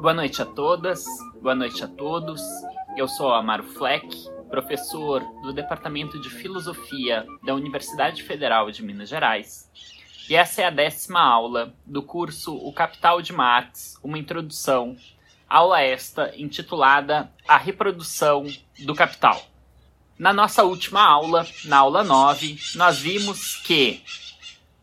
Boa noite a todas, boa noite a todos. Eu sou Amaro Fleck, professor do Departamento de Filosofia da Universidade Federal de Minas Gerais. E essa é a décima aula do curso O Capital de Marx, uma introdução. Aula esta intitulada A Reprodução do Capital. Na nossa última aula, na aula 9, nós vimos que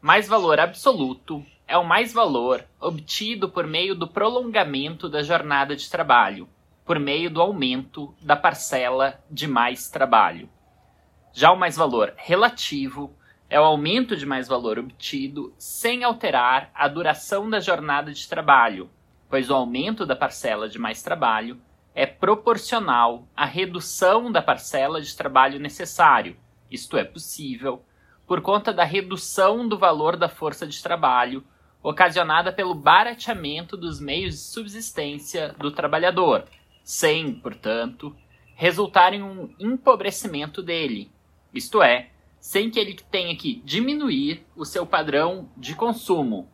mais valor absoluto é o mais valor obtido por meio do prolongamento da jornada de trabalho, por meio do aumento da parcela de mais trabalho. Já o mais valor relativo é o aumento de mais valor obtido sem alterar a duração da jornada de trabalho, pois o aumento da parcela de mais trabalho é proporcional à redução da parcela de trabalho necessário. Isto é possível por conta da redução do valor da força de trabalho ocasionada pelo barateamento dos meios de subsistência do trabalhador, sem, portanto, resultar em um empobrecimento dele, isto é, sem que ele tenha que diminuir o seu padrão de consumo.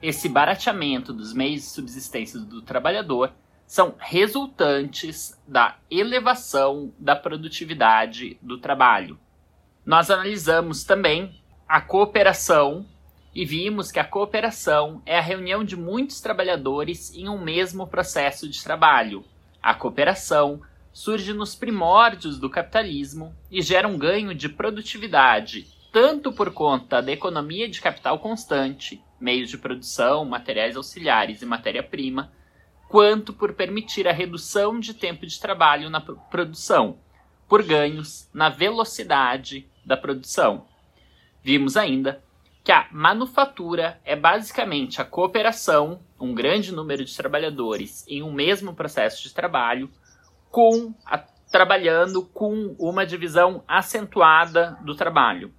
Esse barateamento dos meios de subsistência do trabalhador são resultantes da elevação da produtividade do trabalho. Nós analisamos também a cooperação e vimos que a cooperação é a reunião de muitos trabalhadores em um mesmo processo de trabalho. A cooperação surge nos primórdios do capitalismo e gera um ganho de produtividade, tanto por conta da economia de capital constante, meios de produção, materiais auxiliares e matéria-prima, quanto por permitir a redução de tempo de trabalho na produção, por ganhos na velocidade da produção. Vimos ainda que a manufatura é basicamente a cooperação, um grande número de trabalhadores em um mesmo processo de trabalho, com a, trabalhando com uma divisão acentuada do trabalho.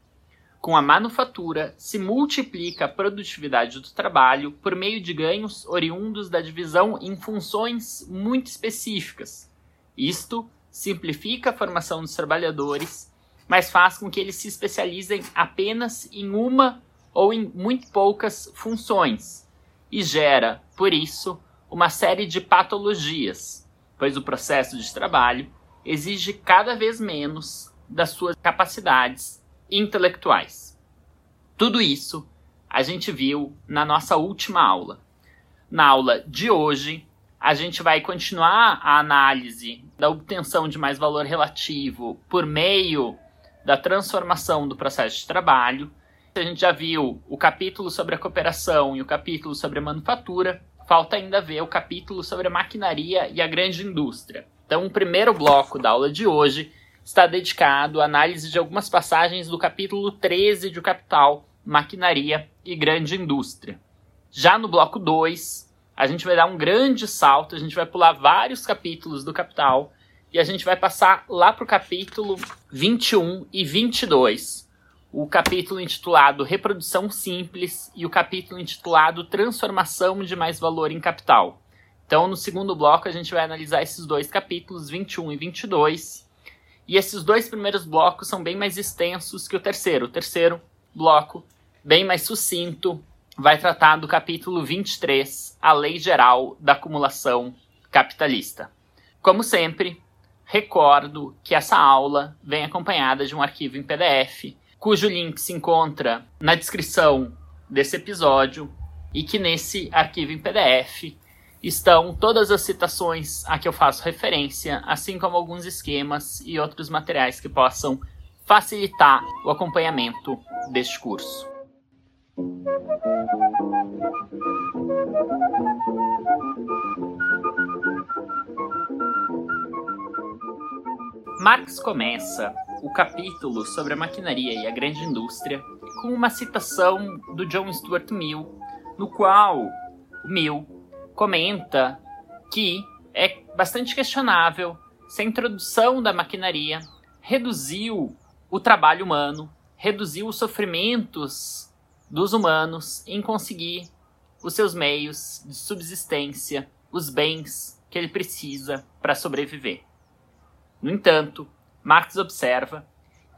Com a manufatura, se multiplica a produtividade do trabalho por meio de ganhos oriundos da divisão em funções muito específicas. Isto simplifica a formação dos trabalhadores, mas faz com que eles se especializem apenas em uma ou em muito poucas funções, e gera, por isso, uma série de patologias, pois o processo de trabalho exige cada vez menos das suas capacidades intelectuais. Tudo isso a gente viu na nossa última aula. Na aula de hoje, a gente vai continuar a análise da obtenção de mais valor relativo por meio da transformação do processo de trabalho a gente já viu o capítulo sobre a cooperação e o capítulo sobre a manufatura, falta ainda ver o capítulo sobre a maquinaria e a grande indústria. Então, o primeiro bloco da aula de hoje está dedicado à análise de algumas passagens do capítulo 13 de O Capital, Maquinaria e Grande Indústria. Já no bloco 2, a gente vai dar um grande salto, a gente vai pular vários capítulos do Capital e a gente vai passar lá para o capítulo 21 e 22, o capítulo intitulado Reprodução Simples e o capítulo intitulado Transformação de Mais Valor em Capital. Então, no segundo bloco, a gente vai analisar esses dois capítulos, 21 e 22. E esses dois primeiros blocos são bem mais extensos que o terceiro. O terceiro bloco, bem mais sucinto, vai tratar do capítulo 23, a Lei Geral da Acumulação Capitalista. Como sempre, recordo que essa aula vem acompanhada de um arquivo em PDF cujo link se encontra na descrição desse episódio e que nesse arquivo em PDF estão todas as citações a que eu faço referência, assim como alguns esquemas e outros materiais que possam facilitar o acompanhamento deste curso. Marx começa o capítulo sobre a maquinaria e a grande indústria com uma citação do John Stuart Mill, no qual Mill comenta que é bastante questionável se a introdução da maquinaria reduziu o trabalho humano, reduziu os sofrimentos dos humanos em conseguir os seus meios de subsistência, os bens que ele precisa para sobreviver. No entanto, Marx observa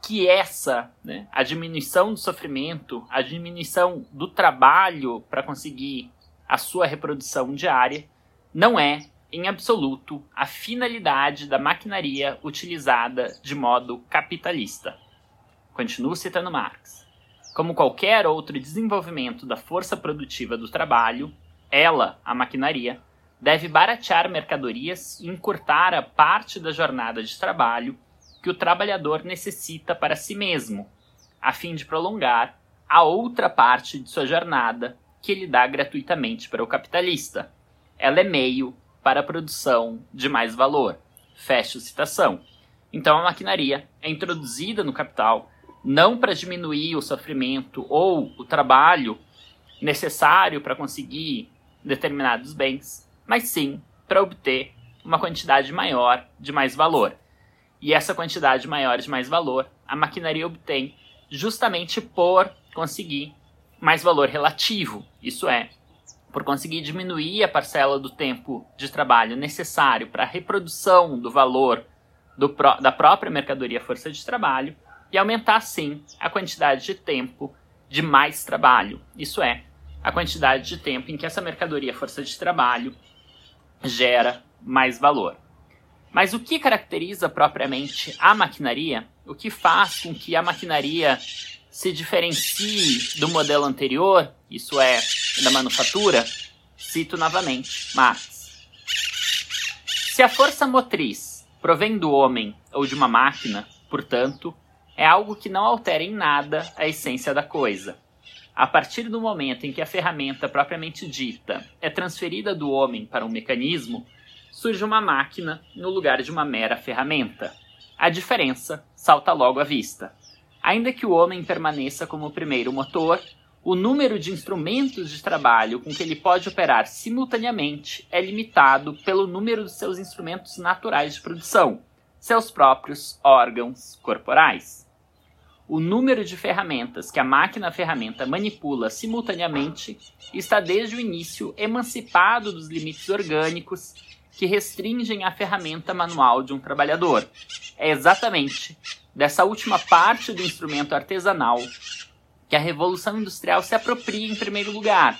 que essa, né, a diminuição do sofrimento, a diminuição do trabalho para conseguir a sua reprodução diária, não é, em absoluto, a finalidade da maquinaria utilizada de modo capitalista. Continuo citando Marx. Como qualquer outro desenvolvimento da força produtiva do trabalho, ela, a maquinaria, deve baratear mercadorias e encurtar a parte da jornada de trabalho que o trabalhador necessita para si mesmo, a fim de prolongar a outra parte de sua jornada que ele dá gratuitamente para o capitalista. Ela é meio para a produção de mais valor. Fecho citação. Então a maquinaria é introduzida no capital não para diminuir o sofrimento ou o trabalho necessário para conseguir determinados bens, mas sim para obter uma quantidade maior de mais valor. E essa quantidade maior de mais valor a maquinaria obtém justamente por conseguir mais valor relativo, isso é, por conseguir diminuir a parcela do tempo de trabalho necessário para a reprodução do valor do, da própria mercadoria força de trabalho e aumentar, sim, a quantidade de tempo de mais trabalho, isso é, a quantidade de tempo em que essa mercadoria força de trabalho gera mais valor. Mas o que caracteriza propriamente a maquinaria? O que faz com que a maquinaria se diferencie do modelo anterior, isso é, da manufatura, cito novamente Marx. Se a força motriz provém do homem ou de uma máquina, portanto, é algo que não altera em nada a essência da coisa. A partir do momento em que a ferramenta propriamente dita é transferida do homem para um mecanismo, surge uma máquina no lugar de uma mera ferramenta. A diferença salta logo à vista. Ainda que o homem permaneça como o primeiro motor, o número de instrumentos de trabalho com que ele pode operar simultaneamente é limitado pelo número de seus instrumentos naturais de produção, seus próprios órgãos corporais. O número de ferramentas que a máquina-ferramenta manipula simultaneamente está desde o início emancipado dos limites orgânicos que restringem a ferramenta manual de um trabalhador. É exatamente dessa última parte do instrumento artesanal que a Revolução Industrial se apropria em primeiro lugar,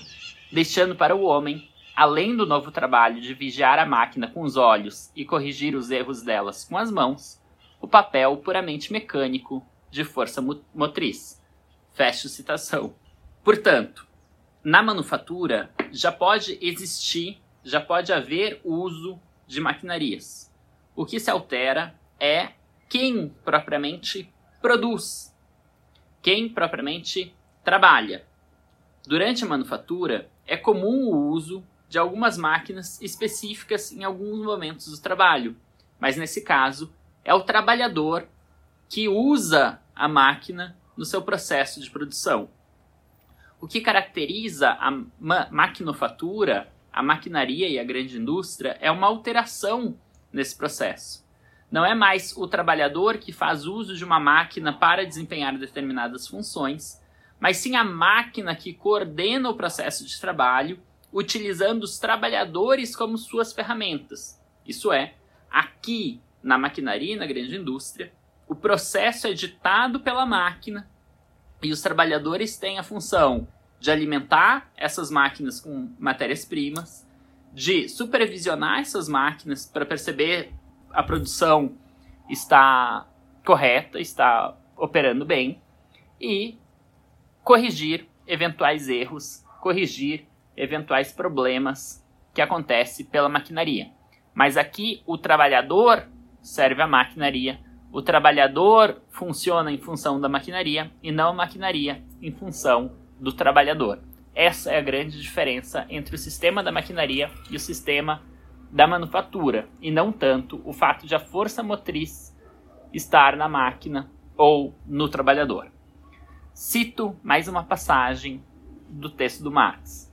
deixando para o homem, além do novo trabalho de vigiar a máquina com os olhos e corrigir os erros delas com as mãos, o papel puramente mecânico de força motriz. Fecho citação. Portanto, na manufatura já pode existir, já pode haver uso de maquinarias. O que se altera é quem propriamente produz, quem propriamente trabalha. Durante a manufatura, é comum o uso de algumas máquinas específicas em alguns momentos do trabalho, mas nesse caso é o trabalhador que usa a máquina no seu processo de produção. O que caracteriza a ma maquinofatura, a maquinaria e a grande indústria é uma alteração nesse processo. Não é mais o trabalhador que faz uso de uma máquina para desempenhar determinadas funções, mas sim a máquina que coordena o processo de trabalho, utilizando os trabalhadores como suas ferramentas. Isso é, aqui na maquinaria e na grande indústria, o processo é ditado pela máquina e os trabalhadores têm a função de alimentar essas máquinas com matérias-primas, de supervisionar essas máquinas para perceber a produção está correta, está operando bem e corrigir eventuais erros, corrigir eventuais problemas que acontecem pela maquinaria. Mas aqui o trabalhador serve a maquinaria, o trabalhador funciona em função da maquinaria e não a maquinaria em função do trabalhador. Essa é a grande diferença entre o sistema da maquinaria e o sistema da manufatura, e não tanto o fato de a força motriz estar na máquina ou no trabalhador. Cito mais uma passagem do texto do Marx.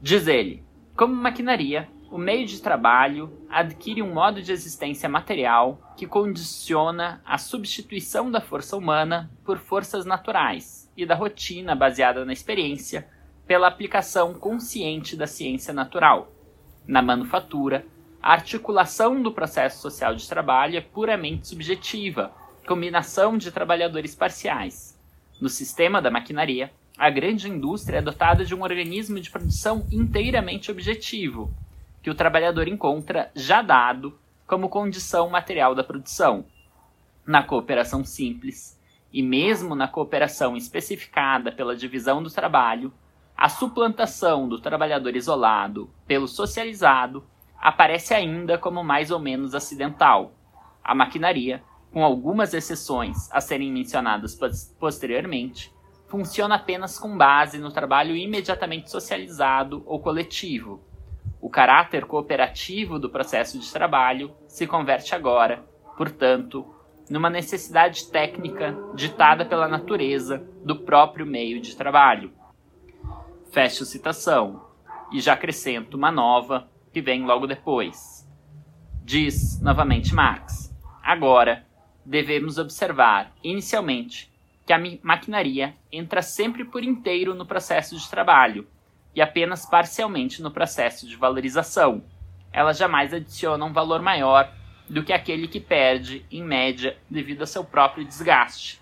Diz ele: Como maquinaria, o meio de trabalho adquire um modo de existência material que condiciona a substituição da força humana por forças naturais e da rotina baseada na experiência pela aplicação consciente da ciência natural. Na manufatura, a articulação do processo social de trabalho é puramente subjetiva, combinação de trabalhadores parciais. No sistema da maquinaria, a grande indústria é dotada de um organismo de produção inteiramente objetivo, que o trabalhador encontra já dado como condição material da produção. Na cooperação simples, e mesmo na cooperação especificada pela divisão do trabalho, a suplantação do trabalhador isolado pelo socializado aparece ainda como mais ou menos acidental. A maquinaria, com algumas exceções a serem mencionadas posteriormente, funciona apenas com base no trabalho imediatamente socializado ou coletivo. O caráter cooperativo do processo de trabalho se converte agora, portanto, numa necessidade técnica ditada pela natureza do próprio meio de trabalho. Fecho citação, e já acrescento uma nova que vem logo depois. Diz novamente Marx: agora devemos observar, inicialmente, que a maquinaria entra sempre por inteiro no processo de trabalho e apenas parcialmente no processo de valorização. Ela jamais adiciona um valor maior do que aquele que perde, em média, devido ao seu próprio desgaste,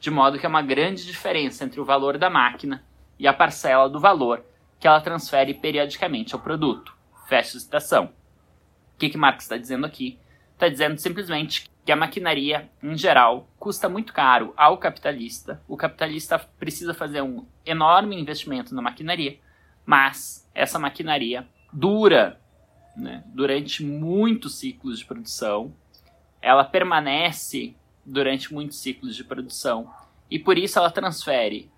de modo que há uma grande diferença entre o valor da máquina e a parcela do valor que ela transfere periodicamente ao produto. Fecha citação. O que, que Marx está dizendo aqui? Está dizendo simplesmente que a maquinaria, em geral, custa muito caro ao capitalista. O capitalista precisa fazer um enorme investimento na maquinaria, mas essa maquinaria dura né, durante muitos ciclos de produção, ela permanece durante muitos ciclos de produção e por isso ela transfere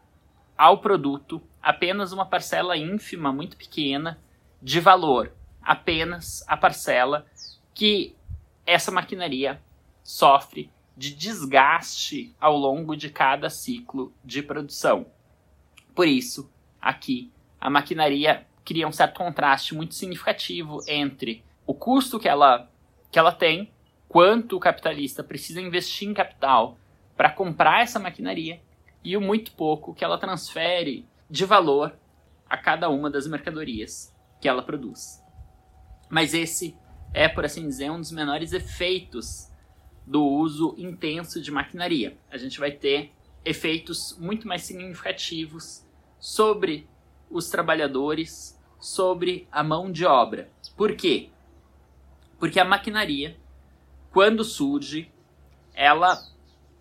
ao produto apenas uma parcela ínfima, muito pequena, de valor, apenas a parcela que essa maquinaria sofre de desgaste ao longo de cada ciclo de produção. Por isso, aqui, a maquinaria cria um certo contraste muito significativo entre o custo que ela, que ela tem, quanto o capitalista precisa investir em capital para comprar essa maquinaria, e o muito pouco que ela transfere de valor a cada uma das mercadorias que ela produz. Mas esse é, por assim dizer, um dos menores efeitos do uso intenso de maquinaria. A gente vai ter efeitos muito mais significativos sobre os trabalhadores, sobre a mão de obra. Por quê? Porque a maquinaria, quando surge, ela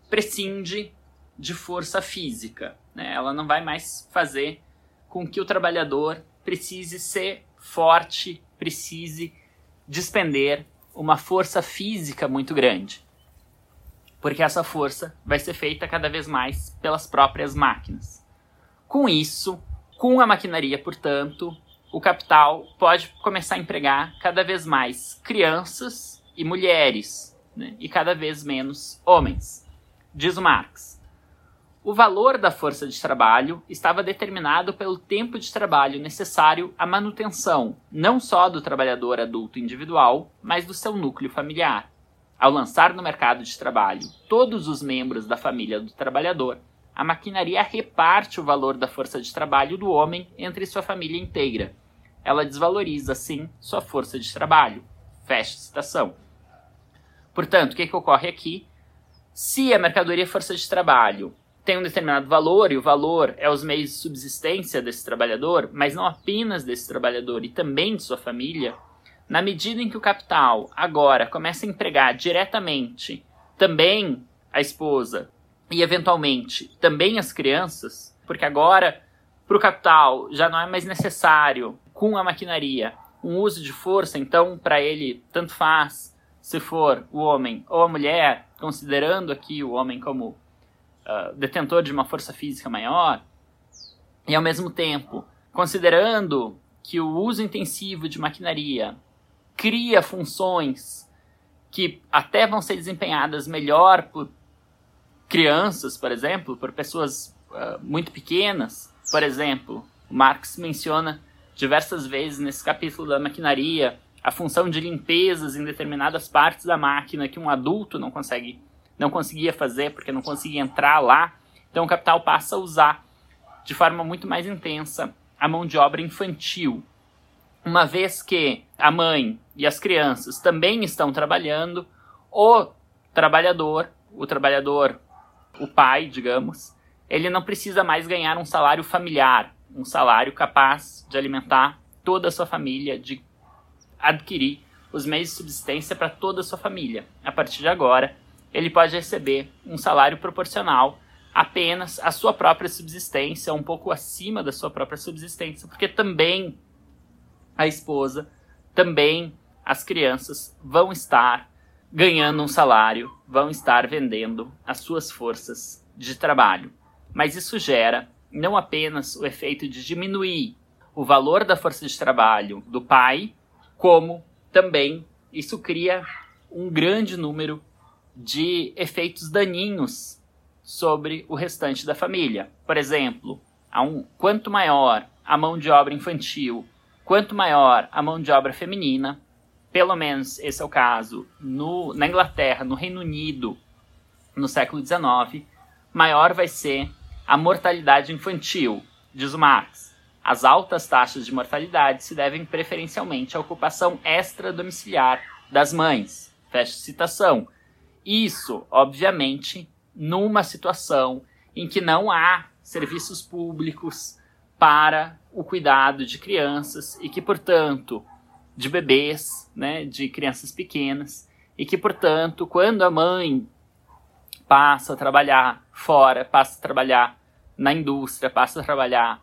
prescinde de força física. Né? Ela não vai mais fazer com que o trabalhador precise ser forte, precise despender uma força física muito grande porque essa força vai ser feita cada vez mais pelas próprias máquinas. Com isso, com a maquinaria, portanto, o capital pode começar a empregar cada vez mais crianças e mulheres, né? e cada vez menos homens. Diz o Marx. O valor da força de trabalho estava determinado pelo tempo de trabalho necessário à manutenção, não só do trabalhador adulto individual, mas do seu núcleo familiar. Ao lançar no mercado de trabalho todos os membros da família do trabalhador, a maquinaria reparte o valor da força de trabalho do homem entre sua família inteira. Ela desvaloriza, assim, sua força de trabalho. Fecha citação. Portanto, o que, que ocorre aqui? Se a mercadoria força de trabalho tem um determinado valor, e o valor é os meios de subsistência desse trabalhador, mas não apenas desse trabalhador e também de sua família, na medida em que o capital agora começa a empregar diretamente também a esposa e eventualmente também as crianças, porque agora para o capital já não é mais necessário com a maquinaria um uso de força, então para ele tanto faz se for o homem ou a mulher, considerando aqui o homem como uh, detentor de uma força física maior, e ao mesmo tempo considerando que o uso intensivo de maquinaria cria funções que até vão ser desempenhadas melhor por crianças, por exemplo, por pessoas uh, muito pequenas. Por exemplo, Marx menciona diversas vezes nesse capítulo da maquinaria a função de limpezas em determinadas partes da máquina que um adulto não consegue não conseguia fazer porque não conseguia entrar lá. Então o capital passa a usar de forma muito mais intensa a mão de obra infantil, uma vez que a mãe e as crianças também estão trabalhando, o trabalhador, o trabalhador, o pai, digamos, ele não precisa mais ganhar um salário familiar, um salário capaz de alimentar toda a sua família, de adquirir os meios de subsistência para toda a sua família. A partir de agora, ele pode receber um salário proporcional apenas à sua própria subsistência, um pouco acima da sua própria subsistência, porque também a esposa, também as crianças vão estar ganhando um salário, vão estar vendendo as suas forças de trabalho. Mas isso gera não apenas o efeito de diminuir o valor da força de trabalho do pai, como também isso cria um grande número de efeitos daninhos sobre o restante da família. Por exemplo, um, quanto maior a mão de obra infantil, quanto maior a mão de obra feminina, pelo menos esse é o caso no, na Inglaterra, no Reino Unido, no século XIX, maior vai ser a mortalidade infantil, diz Marx. As altas taxas de mortalidade se devem preferencialmente à ocupação extradomiciliar das mães. Fecha citação. Isso, obviamente, numa situação em que não há serviços públicos para o cuidado de crianças e que, portanto, de bebês, né, de crianças pequenas, e que, portanto, quando a mãe passa a trabalhar fora, passa a trabalhar na indústria, passa a trabalhar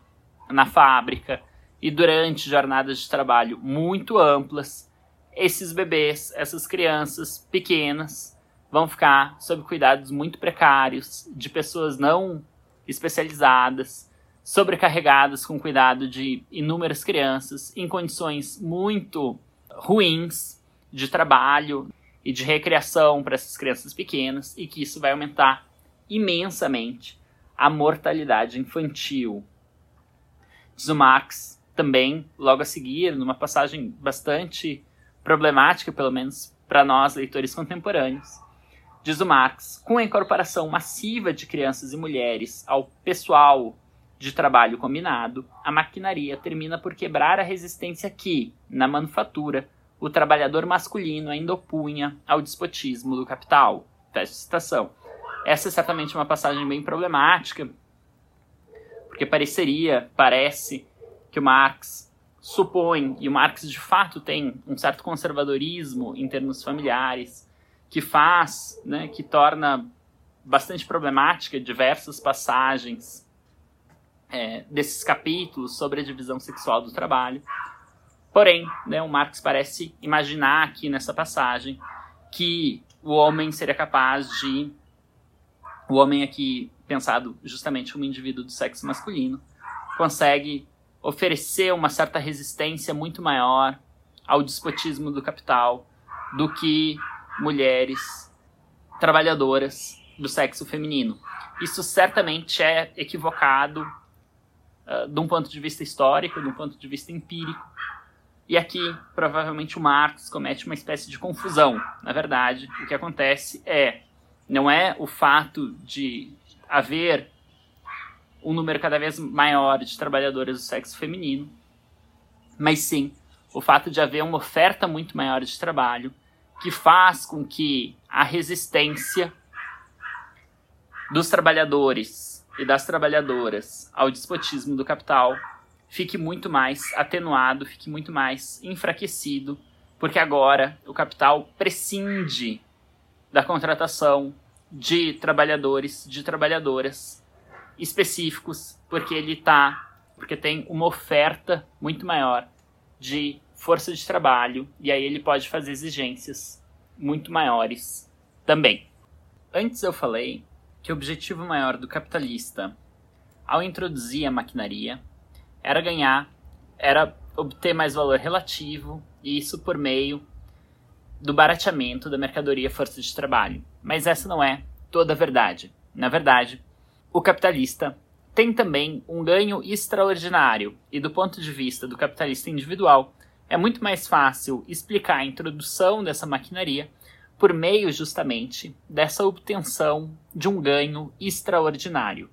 na fábrica. E durante jornadas de trabalho muito amplas, esses bebês, essas crianças pequenas, vão ficar sob cuidados muito precários de pessoas não especializadas, sobrecarregadas com cuidado de inúmeras crianças em condições muito ruins de trabalho e de recreação para essas crianças pequenas e que isso vai aumentar imensamente a mortalidade infantil. Diz o Marx também, logo a seguir, numa passagem bastante problemática, pelo menos para nós leitores contemporâneos, Diz o Marx, com a incorporação massiva de crianças e mulheres ao pessoal de trabalho combinado, a maquinaria termina por quebrar a resistência que, na manufatura, o trabalhador masculino ainda opunha ao despotismo do capital. Fecha citação. Essa é certamente uma passagem bem problemática, porque pareceria, parece, que o Marx supõe, e o Marx de fato tem um certo conservadorismo em termos familiares, que faz, né, que torna bastante problemática diversas passagens é, desses capítulos sobre a divisão sexual do trabalho. Porém, né, o Marx parece imaginar aqui nessa passagem que o homem seria capaz de. O homem aqui, pensado justamente como indivíduo do sexo masculino, consegue oferecer uma certa resistência muito maior ao despotismo do capital do que mulheres trabalhadoras do sexo feminino. Isso certamente é equivocado uh, de um ponto de vista histórico, de um ponto de vista empírico. E aqui, provavelmente, o Marx comete uma espécie de confusão. Na verdade, o que acontece é, não é o fato de haver um número cada vez maior de trabalhadoras do sexo feminino, mas sim o fato de haver uma oferta muito maior de trabalho que faz com que a resistência dos trabalhadores e das trabalhadoras ao despotismo do capital fique muito mais atenuado, fique muito mais enfraquecido, porque agora o capital prescinde da contratação de trabalhadores, de trabalhadoras específicos, porque ele tá, porque tem uma oferta muito maior de força de trabalho, e aí ele pode fazer exigências muito maiores também. Antes eu falei que o objetivo maior do capitalista ao introduzir a maquinaria era ganhar, era obter mais valor relativo, e isso por meio do barateamento da mercadoria força de trabalho. Mas essa não é toda a verdade. Na verdade, o capitalista tem também um ganho extraordinário, e do ponto de vista do capitalista individual, é muito mais fácil explicar a introdução dessa maquinaria por meio justamente dessa obtenção de um ganho extraordinário.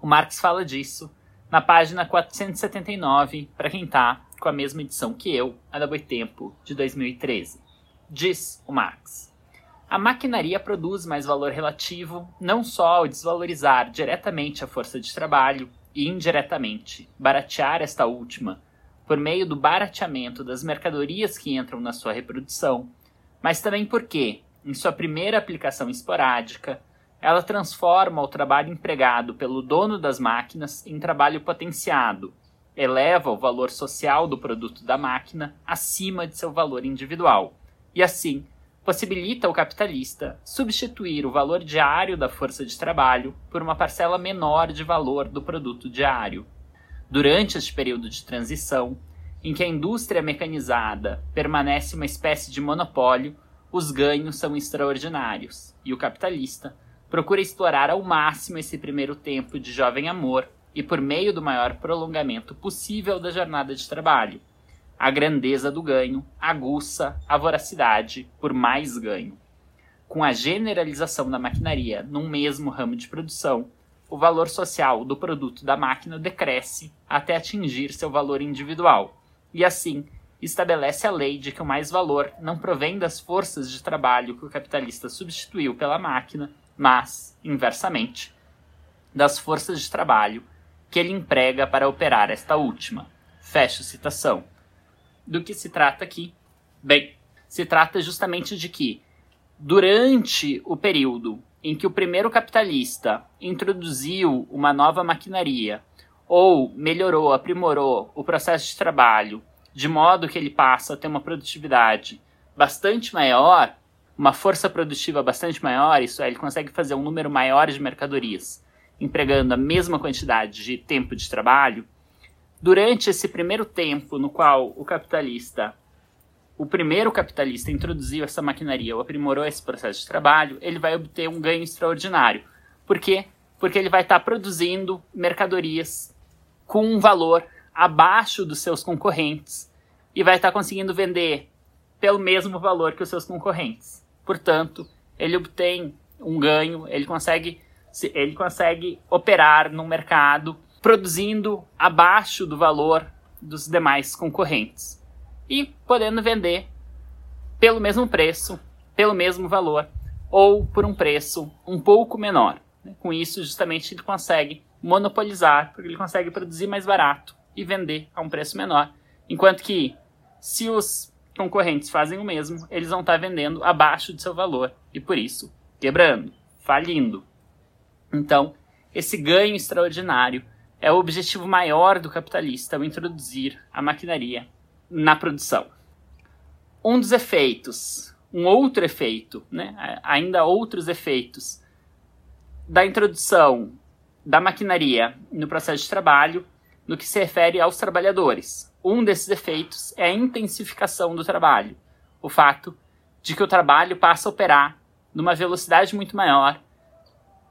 O Marx fala disso na página 479, para quem está com a mesma edição que eu, a da Boitempo, de 2013. Diz o Marx: A maquinaria produz mais valor relativo não só ao desvalorizar diretamente a força de trabalho e indiretamente baratear esta última por meio do barateamento das mercadorias que entram na sua reprodução, mas também porque, em sua primeira aplicação esporádica, ela transforma o trabalho empregado pelo dono das máquinas em trabalho potenciado, eleva o valor social do produto da máquina acima de seu valor individual, e assim possibilita ao capitalista substituir o valor diário da força de trabalho por uma parcela menor de valor do produto diário. Durante este período de transição, em que a indústria mecanizada permanece uma espécie de monopólio, os ganhos são extraordinários e o capitalista procura explorar ao máximo esse primeiro tempo de jovem amor e por meio do maior prolongamento possível da jornada de trabalho. A grandeza do ganho aguça a voracidade por mais ganho. Com a generalização da maquinaria num mesmo ramo de produção, o valor social do produto da máquina decresce até atingir seu valor individual, e assim estabelece a lei de que o mais-valor não provém das forças de trabalho que o capitalista substituiu pela máquina, mas, inversamente, das forças de trabalho que ele emprega para operar esta última. Fecho citação. Do que se trata aqui? Bem, se trata justamente de que, durante o período em que o primeiro capitalista introduziu uma nova maquinaria ou melhorou, aprimorou o processo de trabalho de modo que ele passa a ter uma produtividade bastante maior, uma força produtiva bastante maior, isso é, ele consegue fazer um número maior de mercadorias, empregando a mesma quantidade de tempo de trabalho. Durante esse primeiro tempo no qual o capitalista o primeiro capitalista introduziu essa maquinaria ou aprimorou esse processo de trabalho, ele vai obter um ganho extraordinário. Por quê? Porque ele vai estar tá produzindo mercadorias com um valor abaixo dos seus concorrentes e vai estar tá conseguindo vender pelo mesmo valor que os seus concorrentes. Portanto, ele obtém um ganho, ele consegue, ele consegue operar no mercado produzindo abaixo do valor dos demais concorrentes e podendo vender pelo mesmo preço, pelo mesmo valor ou por um preço um pouco menor. Com isso, justamente, ele consegue monopolizar, porque ele consegue produzir mais barato e vender a um preço menor. Enquanto que, se os concorrentes fazem o mesmo, eles vão estar vendendo abaixo de seu valor e, por isso, quebrando, falindo. Então, esse ganho extraordinário é o objetivo maior do capitalista ao introduzir a maquinaria na produção. Um dos efeitos, um outro efeito, né, ainda outros efeitos da introdução da maquinaria no processo de trabalho no que se refere aos trabalhadores. Um desses efeitos é a intensificação do trabalho, o fato de que o trabalho passa a operar numa velocidade muito maior,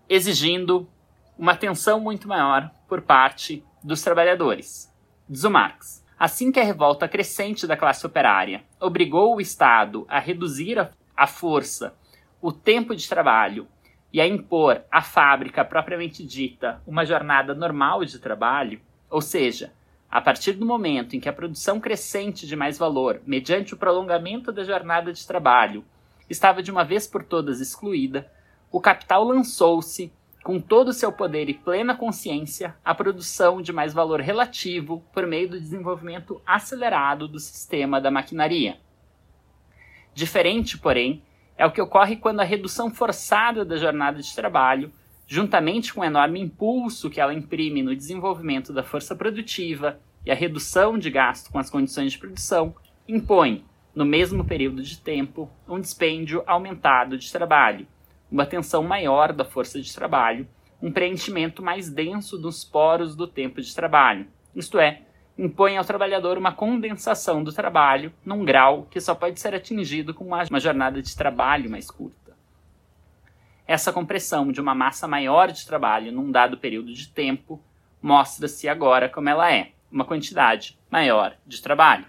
exigindo uma atenção muito maior por parte dos trabalhadores. Diz o Marx. Assim que a revolta crescente da classe operária obrigou o Estado a reduzir a, a força, o tempo de trabalho e a impor à fábrica propriamente dita uma jornada normal de trabalho, ou seja, a partir do momento em que a produção crescente de mais valor, mediante o prolongamento da jornada de trabalho, estava de uma vez por todas excluída, o capital lançou-se com todo o seu poder e plena consciência, a produção de mais valor relativo por meio do desenvolvimento acelerado do sistema da maquinaria. Diferente, porém, é o que ocorre quando a redução forçada da jornada de trabalho, juntamente com o enorme impulso que ela imprime no desenvolvimento da força produtiva e a redução de gasto com as condições de produção, impõe, no mesmo período de tempo, um dispêndio aumentado de trabalho uma tensão maior da força de trabalho, um preenchimento mais denso dos poros do tempo de trabalho, isto é, impõe ao trabalhador uma condensação do trabalho num grau que só pode ser atingido com uma, jornada de trabalho mais curta. Essa compressão de uma massa maior de trabalho num dado período de tempo mostra-se agora como ela é, uma quantidade maior de trabalho.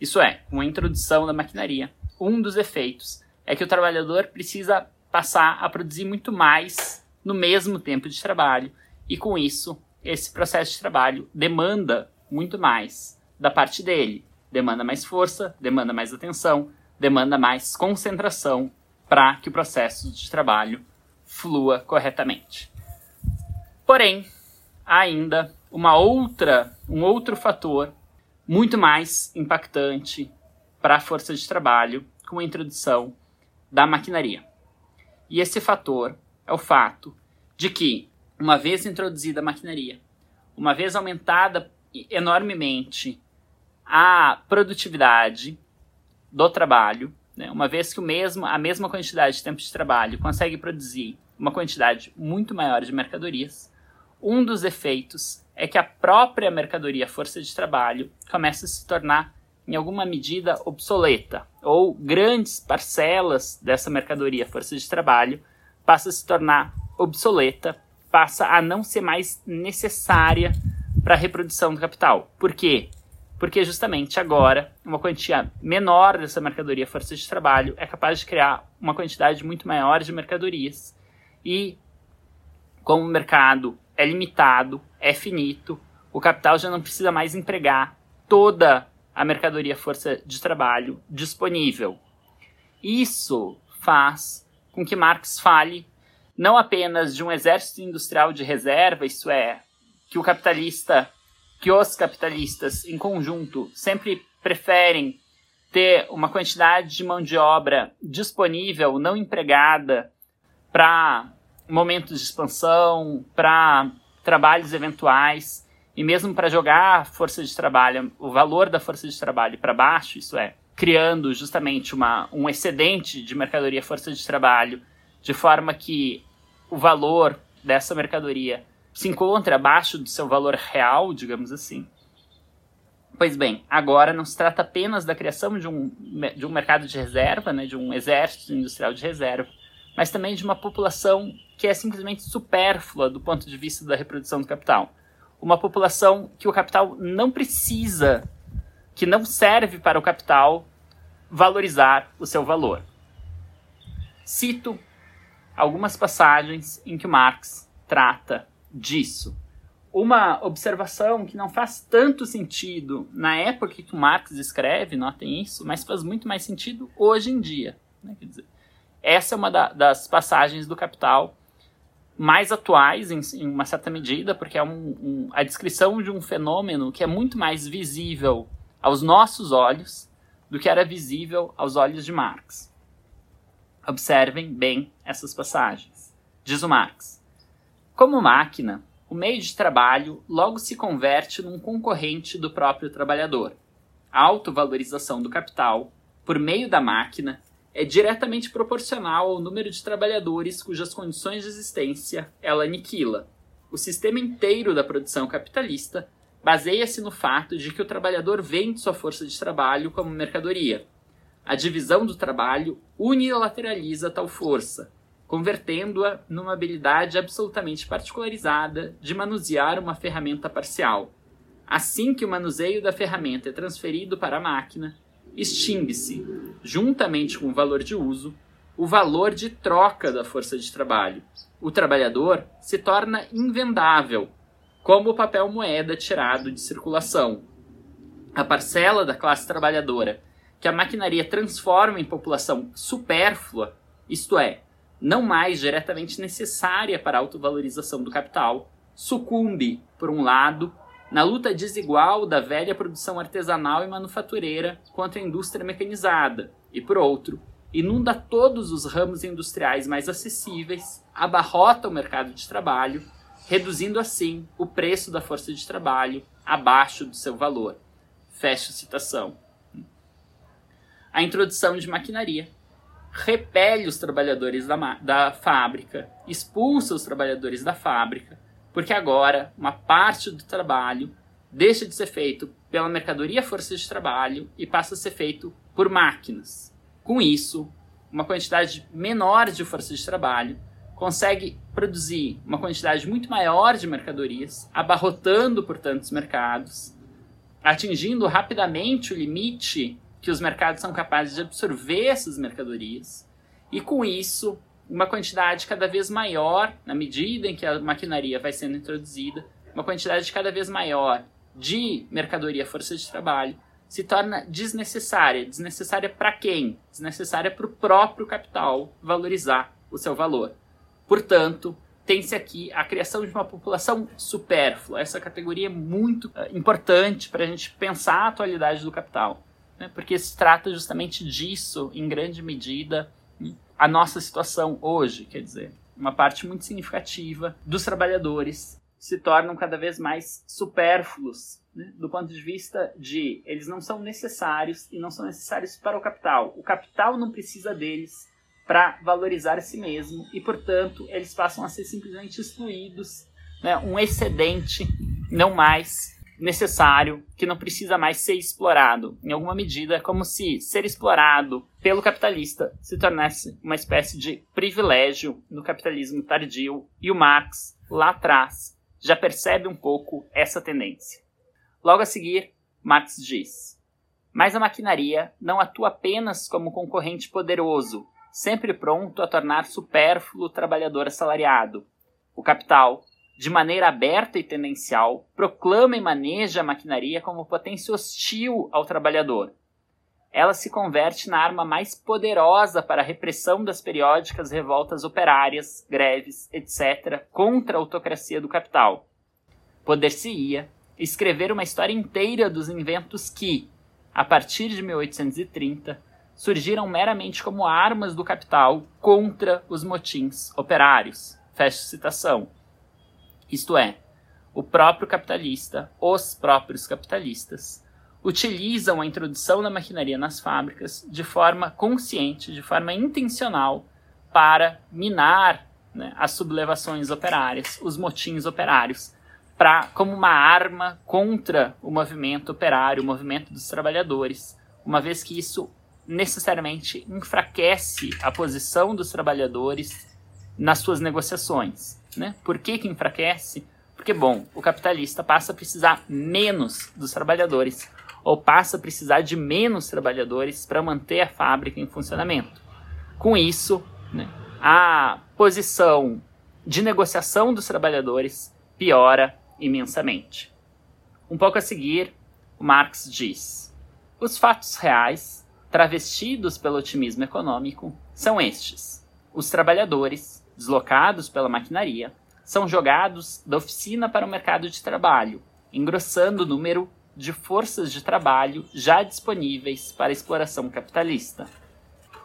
Isso é, com a introdução da maquinaria, um dos efeitos é que o trabalhador precisa passar a produzir muito mais no mesmo tempo de trabalho, e com isso, esse processo de trabalho demanda muito mais da parte dele. Demanda mais força, demanda mais atenção, demanda mais concentração para que o processo de trabalho flua corretamente. Porém, há ainda uma outra, um outro fator muito mais impactante para a força de trabalho com a introdução da maquinaria. E esse fator é o fato de que, uma vez introduzida a maquinaria, uma vez aumentada enormemente a produtividade do trabalho, né, uma vez que o mesmo, a mesma quantidade de tempo de trabalho consegue produzir uma quantidade muito maior de mercadorias, um dos efeitos é que a própria mercadoria força de trabalho começa a se tornar, em alguma medida, obsoleta, ou grandes parcelas dessa mercadoria força de trabalho passa a se tornar obsoleta, passa a não ser mais necessária para a reprodução do capital. Por quê? Porque justamente agora, uma quantia menor dessa mercadoria força de trabalho é capaz de criar uma quantidade muito maior de mercadorias. E como o mercado é limitado, é finito, o capital já não precisa mais empregar toda a mercadoria força de trabalho disponível. Isso faz com que Marx fale não apenas de um exército industrial de reserva, isso é, que o capitalista, que os capitalistas em conjunto sempre preferem ter uma quantidade de mão de obra disponível, não empregada, para momentos de expansão, para trabalhos eventuais e mesmo para jogar a força de trabalho, o valor da força de trabalho para baixo, isso é, criando justamente uma, um excedente de mercadoria força de trabalho, de forma que o valor dessa mercadoria se encontra abaixo do seu valor real, digamos assim. Pois bem, agora não se trata apenas da criação de um, de um mercado de reserva, né, de um exército industrial de reserva, mas também de uma população que é simplesmente supérflua do ponto de vista da reprodução do capital. Uma população que o capital não precisa, que não serve para o capital valorizar o seu valor. Cito algumas passagens em que Marx trata disso. Uma observação que não faz tanto sentido na época que Marx escreve, notem isso, mas faz muito mais sentido hoje em dia. Né? Quer dizer, essa é uma da, das passagens do Capital mais atuais, em, em uma certa medida, porque é um, um, a descrição de um fenômeno que é muito mais visível aos nossos olhos do que era visível aos olhos de Marx. Observem bem essas passagens. Diz o Marx: Como máquina, o meio de trabalho logo se converte num concorrente do próprio trabalhador. A autovalorização do capital, por meio da máquina, é diretamente proporcional ao número de trabalhadores cujas condições de existência ela aniquila. O sistema inteiro da produção capitalista baseia-se no fato de que o trabalhador vende sua força de trabalho como mercadoria, a divisão do trabalho unilateraliza tal força, convertendo-a numa habilidade absolutamente particularizada de manusear uma ferramenta parcial. Assim que o manuseio da ferramenta é transferido para a máquina, extingue-se, juntamente com o valor de uso, o valor de troca da força de trabalho. O trabalhador se torna invendável, como o papel moeda tirado de circulação. A parcela da classe trabalhadora que a maquinaria transforma em população supérflua, isto é, não mais diretamente necessária para a autovalorização do capital, sucumbe, por um lado, na luta desigual da velha produção artesanal e manufatureira contra a indústria mecanizada, e por outro, inunda todos os ramos industriais mais acessíveis, abarrota o mercado de trabalho, reduzindo assim o preço da força de trabalho abaixo do seu valor. Fecha citação a introdução de maquinaria. Repele os trabalhadores da, da fábrica, expulsa os trabalhadores da fábrica, porque agora uma parte do trabalho deixa de ser feito pela mercadoria força de trabalho e passa a ser feito por máquinas. Com isso, uma quantidade menor de força de trabalho consegue produzir uma quantidade muito maior de mercadorias, abarrotando, portanto, os mercados, atingindo rapidamente o limite que os mercados são capazes de absorver essas mercadorias e com isso uma quantidade cada vez maior, na medida em que a maquinaria vai sendo introduzida, uma quantidade cada vez maior de mercadoria força de trabalho se torna desnecessária. Desnecessária para quem? Desnecessária para o próprio capital valorizar o seu valor. Portanto, tem-se aqui a criação de uma população supérflua. Essa categoria é muito uh, importante para a gente pensar a atualidade do capital, né? porque se trata justamente disso, em grande medida, a nossa situação hoje. Quer dizer, uma parte muito significativa dos trabalhadores se tornam cada vez mais supérfluos né? do ponto de vista de eles não são necessários e não são necessários para o capital. O capital não precisa deles para valorizar a si mesmo e, portanto, eles passam a ser simplesmente excluídos, né? um excedente não mais necessário, que não precisa mais ser explorado. Em alguma medida, é como se ser explorado pelo capitalista se tornasse uma espécie de privilégio no capitalismo tardio, e o Marx, lá atrás, já percebe um pouco essa tendência. Logo a seguir, Marx diz: Mas a maquinaria não atua apenas como concorrente poderoso sempre pronto a tornar supérfluo o trabalhador assalariado. O capital, de maneira aberta e tendencial, proclama e maneja a maquinaria como potência hostil ao trabalhador. Ela se converte na arma mais poderosa para a repressão das periódicas revoltas operárias, greves, etc., contra a autocracia do capital. Poder-se-ia escrever uma história inteira dos inventos que, a partir de 1830, surgiram meramente como armas do capital contra os motins operários. Fecha citação. Isto é, o próprio capitalista, os próprios capitalistas, utilizam a introdução da maquinaria nas fábricas de forma consciente, de forma intencional, para minar né, as sublevações operárias, os motins operários, pra, como uma arma contra o movimento operário, o movimento dos trabalhadores, uma vez que isso necessariamente enfraquece a posição dos trabalhadores nas suas negociações. Né? Por que, que enfraquece? Porque, bom, o capitalista passa a precisar menos dos trabalhadores, ou passa a precisar de menos trabalhadores para manter a fábrica em funcionamento. Com isso, né, a posição de negociação dos trabalhadores piora imensamente. Um pouco a seguir, Marx diz: os fatos reais travestidos pelo otimismo econômico, são estes: os trabalhadores, deslocados pela maquinaria, são jogados da oficina para o mercado de trabalho, engrossando o número de forças de trabalho já disponíveis para exploração capitalista.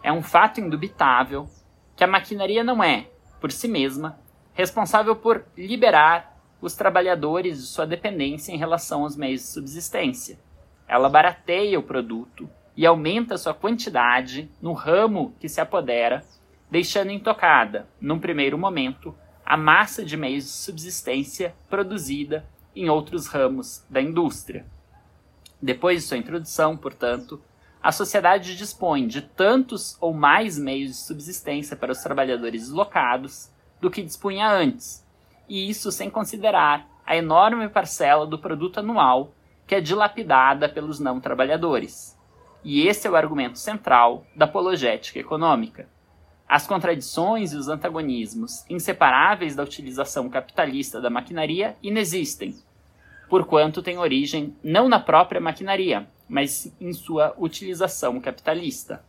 É um fato indubitável que a maquinaria não é, por si mesma, responsável por liberar os trabalhadores de sua dependência em relação aos meios de subsistência. Ela barateia o produto e aumenta sua quantidade no ramo que se apodera, deixando intocada, num primeiro momento, a massa de meios de subsistência produzida em outros ramos da indústria. Depois de sua introdução, portanto, a sociedade dispõe de tantos ou mais meios de subsistência para os trabalhadores deslocados do que dispunha antes, e isso sem considerar a enorme parcela do produto anual que é dilapidada pelos não trabalhadores. E esse é o argumento central da apologética econômica. As contradições e os antagonismos inseparáveis da utilização capitalista da maquinaria inexistem, porquanto têm origem não na própria maquinaria, mas em sua utilização capitalista.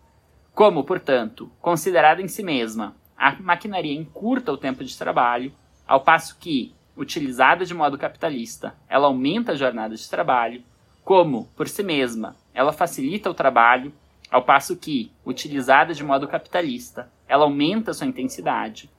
Como, portanto, considerada em si mesma, a maquinaria encurta o tempo de trabalho, ao passo que, utilizada de modo capitalista, ela aumenta a jornada de trabalho, como, por si mesma, ela facilita o trabalho, ao passo que, utilizada de modo capitalista, ela aumenta sua intensidade.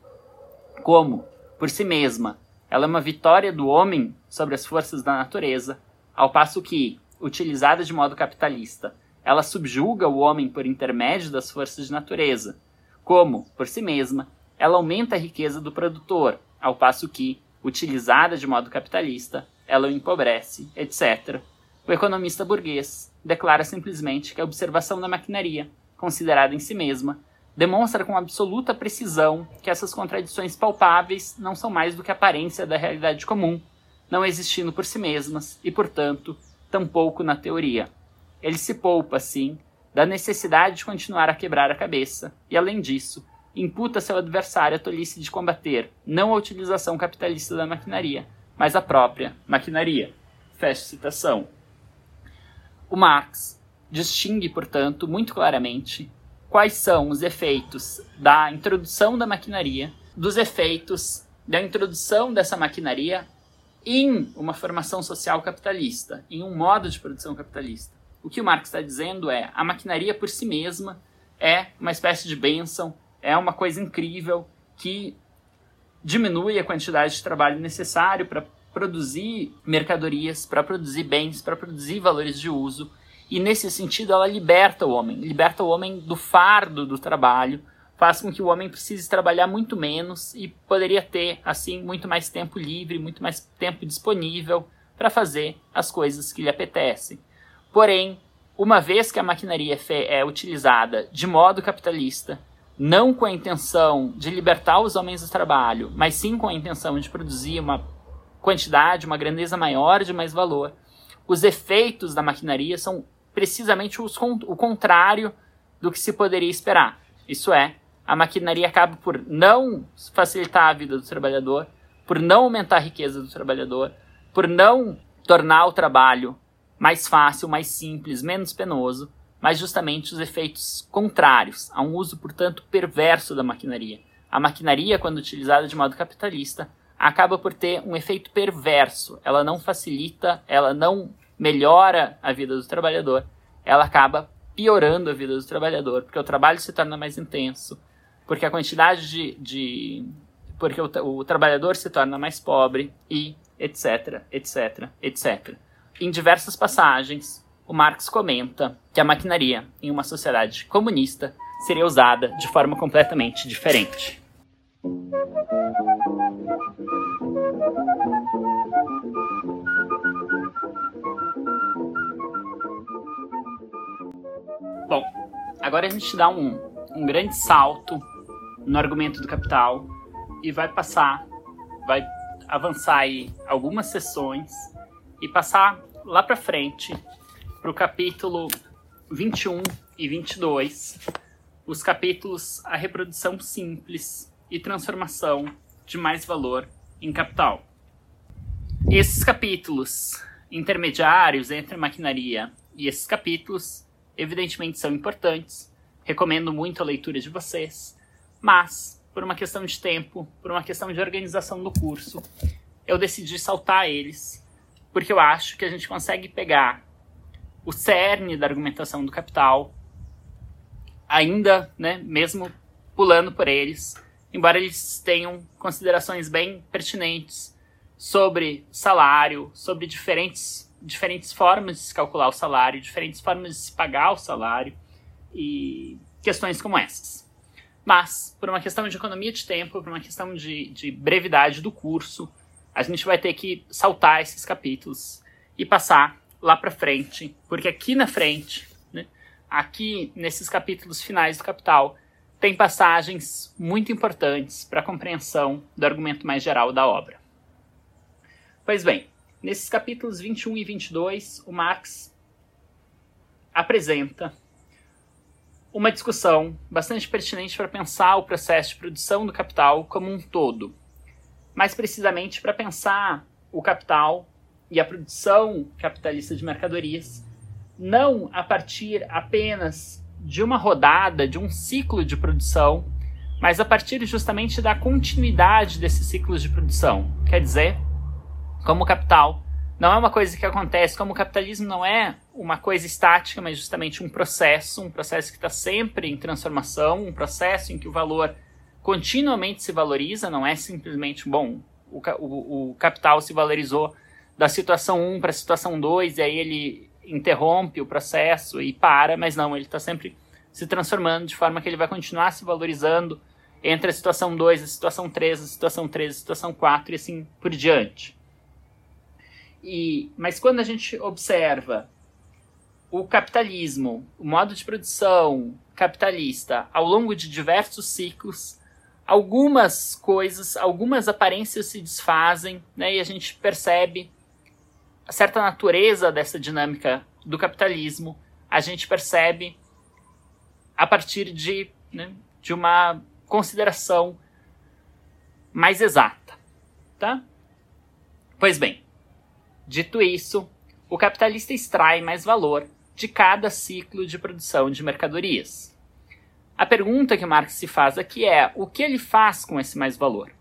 Como, por si mesma, ela é uma vitória do homem sobre as forças da natureza, ao passo que, utilizada de modo capitalista, ela subjuga o homem por intermédio das forças de natureza. Como, por si mesma, ela aumenta a riqueza do produtor, ao passo que, utilizada de modo capitalista, ela o empobrece, etc. O economista burguês declara simplesmente que a observação da maquinaria, considerada em si mesma, demonstra com absoluta precisão que essas contradições palpáveis não são mais do que aparência da realidade comum, não existindo por si mesmas e, portanto, tampouco na teoria. Ele se poupa, assim, da necessidade de continuar a quebrar a cabeça e, além disso, imputa seu adversário a tolice de combater não a utilização capitalista da maquinaria, mas a própria maquinaria. Fecha citação. O Marx distingue, portanto, muito claramente quais são os efeitos da introdução da maquinaria dos efeitos da introdução dessa maquinaria em uma formação social capitalista, em um modo de produção capitalista. O que o Marx está dizendo é a maquinaria por si mesma é uma espécie de bênção, é uma coisa incrível que diminui a quantidade de trabalho necessário para produzir mercadorias, para produzir bens, para produzir valores de uso. E nesse sentido, ela liberta o homem, liberta o homem do fardo do trabalho, faz com que o homem precise trabalhar muito menos e poderia ter, assim, muito mais tempo livre, muito mais tempo disponível para fazer as coisas que lhe apetecem. Porém, uma vez que a maquinaria é utilizada de modo capitalista, não com a intenção de libertar os homens do trabalho, mas sim com a intenção de produzir uma quantidade, uma grandeza maior de mais valor, os efeitos da maquinaria são precisamente os, o contrário do que se poderia esperar. Isso é, a maquinaria acaba por não facilitar a vida do trabalhador, por não aumentar a riqueza do trabalhador, por não tornar o trabalho mais fácil, mais simples, menos penoso, mas justamente os efeitos contrários, a um uso, portanto, perverso da maquinaria. A maquinaria, quando utilizada de modo capitalista, acaba por ter um efeito perverso. Ela não facilita, ela não melhora a vida do trabalhador, ela acaba piorando a vida do trabalhador, porque o trabalho se torna mais intenso, porque a quantidade de. de porque o, o trabalhador se torna mais pobre e etc, etc, etc. Em diversas passagens, o Marx comenta que a maquinaria, em uma sociedade comunista, seria usada de forma completamente diferente. Bom, agora a gente dá um, um grande salto no argumento do capital e vai passar, vai avançar aí algumas sessões e passar lá para frente para o capítulo 21 e 22, os capítulos A Reprodução Simples e Transformação de Mais Valor em Capital. Esses capítulos intermediários entre a maquinaria e esses capítulos, evidentemente, são importantes. Recomendo muito a leitura de vocês, mas por uma questão de tempo, por uma questão de organização do curso, eu decidi saltar eles, porque eu acho que a gente consegue pegar o cerne da argumentação do capital, ainda, né, mesmo pulando por eles, embora eles tenham considerações bem pertinentes sobre salário, sobre diferentes, diferentes formas de se calcular o salário, diferentes formas de se pagar o salário e questões como essas. Mas, por uma questão de economia de tempo, por uma questão de, de brevidade do curso, a gente vai ter que saltar esses capítulos e passar lá para frente, porque aqui na frente, né, aqui nesses capítulos finais do Capital, tem passagens muito importantes para a compreensão do argumento mais geral da obra. Pois bem, nesses capítulos 21 e 22, o Marx apresenta uma discussão bastante pertinente para pensar o processo de produção do capital como um todo. Mais precisamente para pensar o capital e a produção capitalista de mercadorias não a partir apenas de uma rodada, de um ciclo de produção, mas a partir justamente da continuidade desses ciclos de produção. Quer dizer, como o capital não é uma coisa que acontece, como o capitalismo não é uma coisa estática, mas justamente um processo, um processo que está sempre em transformação, um processo em que o valor continuamente se valoriza, não é simplesmente, bom, o, o, o capital se valorizou da situação 1 para a situação 2, e aí ele interrompe o processo e para, mas não, ele está sempre se transformando de forma que ele vai continuar se valorizando entre a situação 2, a situação 3, a situação 3, a situação 4 e assim por diante. E, mas quando a gente observa o capitalismo, o modo de produção capitalista ao longo de diversos ciclos, algumas coisas, algumas aparências se desfazem, né, e a gente percebe certa natureza dessa dinâmica do capitalismo. A gente percebe a partir de, né, de uma consideração mais exata, tá? Pois bem, Dito isso, o capitalista extrai mais valor de cada ciclo de produção de mercadorias. A pergunta que Marx se faz aqui é: o que ele faz com esse mais valor?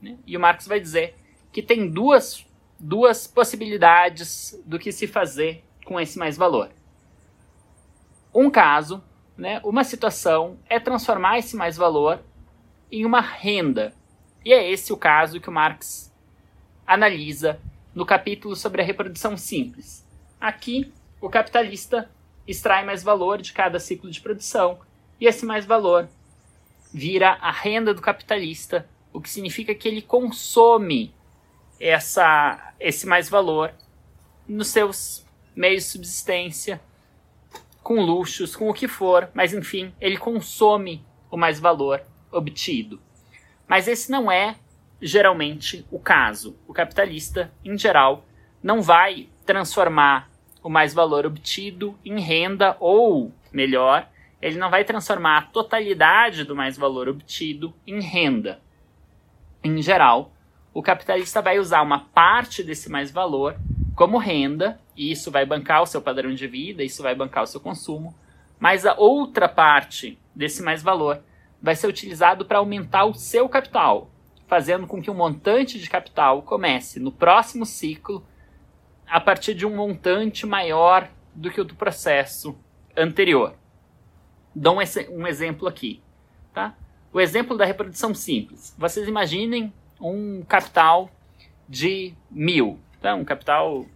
Né? E o Marx vai dizer que tem duas, duas possibilidades do que se fazer com esse mais valor. Um caso, né, uma situação, é transformar esse mais valor em uma renda. E é esse o caso que o Marx analisa no capítulo sobre a reprodução simples. Aqui, o capitalista extrai mais valor de cada ciclo de produção e esse mais valor vira a renda do capitalista, o que significa que ele consome essa, esse mais valor nos seus meios de subsistência, com luxos, com o que for, mas enfim, ele consome o mais valor obtido. Mas esse não é geralmente o caso. O capitalista, em geral, não vai transformar o mais valor obtido em renda ou, melhor, ele não vai transformar a totalidade do mais valor obtido em renda. Em geral, o capitalista vai usar uma parte desse mais valor como renda, e isso vai bancar o seu padrão de vida, isso vai bancar o seu consumo, mas a outra parte desse mais valor vai ser utilizado para aumentar o seu capital, fazendo com que o montante de capital comece no próximo ciclo a partir de um montante maior do que o do processo anterior. Dou um, um exemplo aqui. Tá? O exemplo da reprodução simples. Vocês imaginem um capital de mil, tá? um capital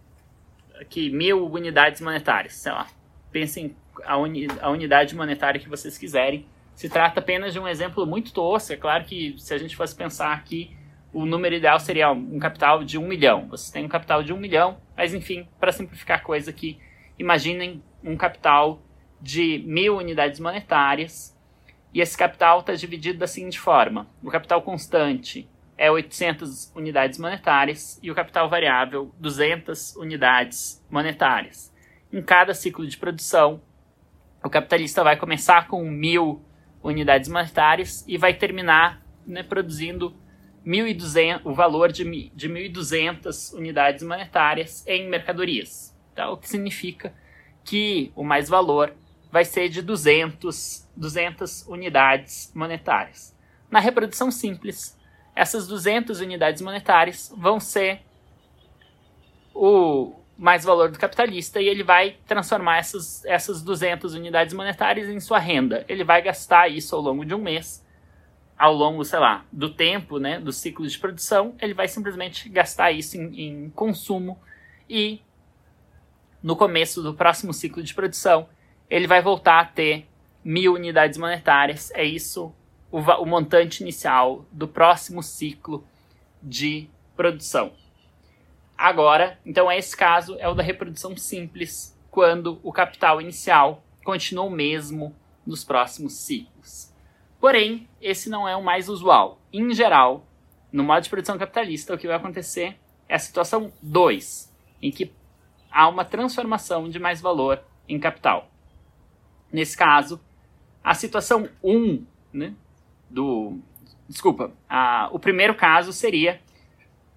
aqui, mil unidades monetárias, sei lá. Pensem a, uni, a unidade monetária que vocês quiserem. Se trata apenas de um exemplo muito tosco. É claro que se a gente fosse pensar aqui, o número ideal seria um capital de um milhão. Você tem um capital de um milhão, mas enfim, para simplificar a coisa aqui, imaginem um capital de mil unidades monetárias e esse capital está dividido da seguinte forma: o capital constante é 800 unidades monetárias e o capital variável 200 unidades monetárias. Em cada ciclo de produção, o capitalista vai começar com mil unidades monetárias e vai terminar né, produzindo 1.200, o valor de, de 1.200 unidades monetárias em mercadorias. Tá? O que significa que o mais valor vai ser de 200, 200 unidades monetárias. Na reprodução simples, essas 200 unidades monetárias vão ser o mais valor do capitalista e ele vai transformar essas, essas 200 unidades monetárias em sua renda. Ele vai gastar isso ao longo de um mês, ao longo, sei lá, do tempo, né, do ciclo de produção, ele vai simplesmente gastar isso em, em consumo e no começo do próximo ciclo de produção ele vai voltar a ter mil unidades monetárias. É isso o, o montante inicial do próximo ciclo de produção. Agora, então esse caso é o da reprodução simples, quando o capital inicial continua o mesmo nos próximos ciclos. Porém, esse não é o mais usual. Em geral, no modo de produção capitalista, o que vai acontecer é a situação 2, em que há uma transformação de mais valor em capital. Nesse caso, a situação 1, um, né, do... Desculpa, a, o primeiro caso seria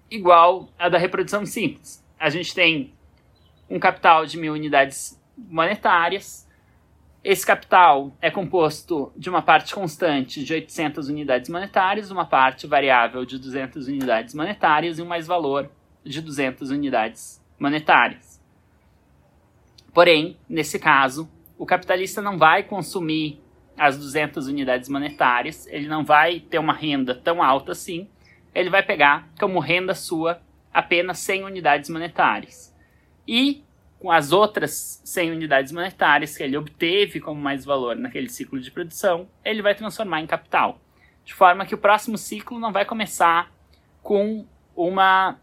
igual à da reprodução simples. A gente tem um capital de mil unidades monetárias. Esse capital é composto de uma parte constante de 800 unidades monetárias, uma parte variável de 200 unidades monetárias e um mais valor de 200 unidades monetárias. Porém, nesse caso, o capitalista não vai consumir as 200 unidades monetárias, ele não vai ter uma renda tão alta assim, ele vai pegar como renda sua apenas 100 unidades monetárias. E com as outras 100 unidades monetárias que ele obteve como mais valor naquele ciclo de produção, ele vai transformar em capital. De forma que o próximo ciclo não vai começar com uma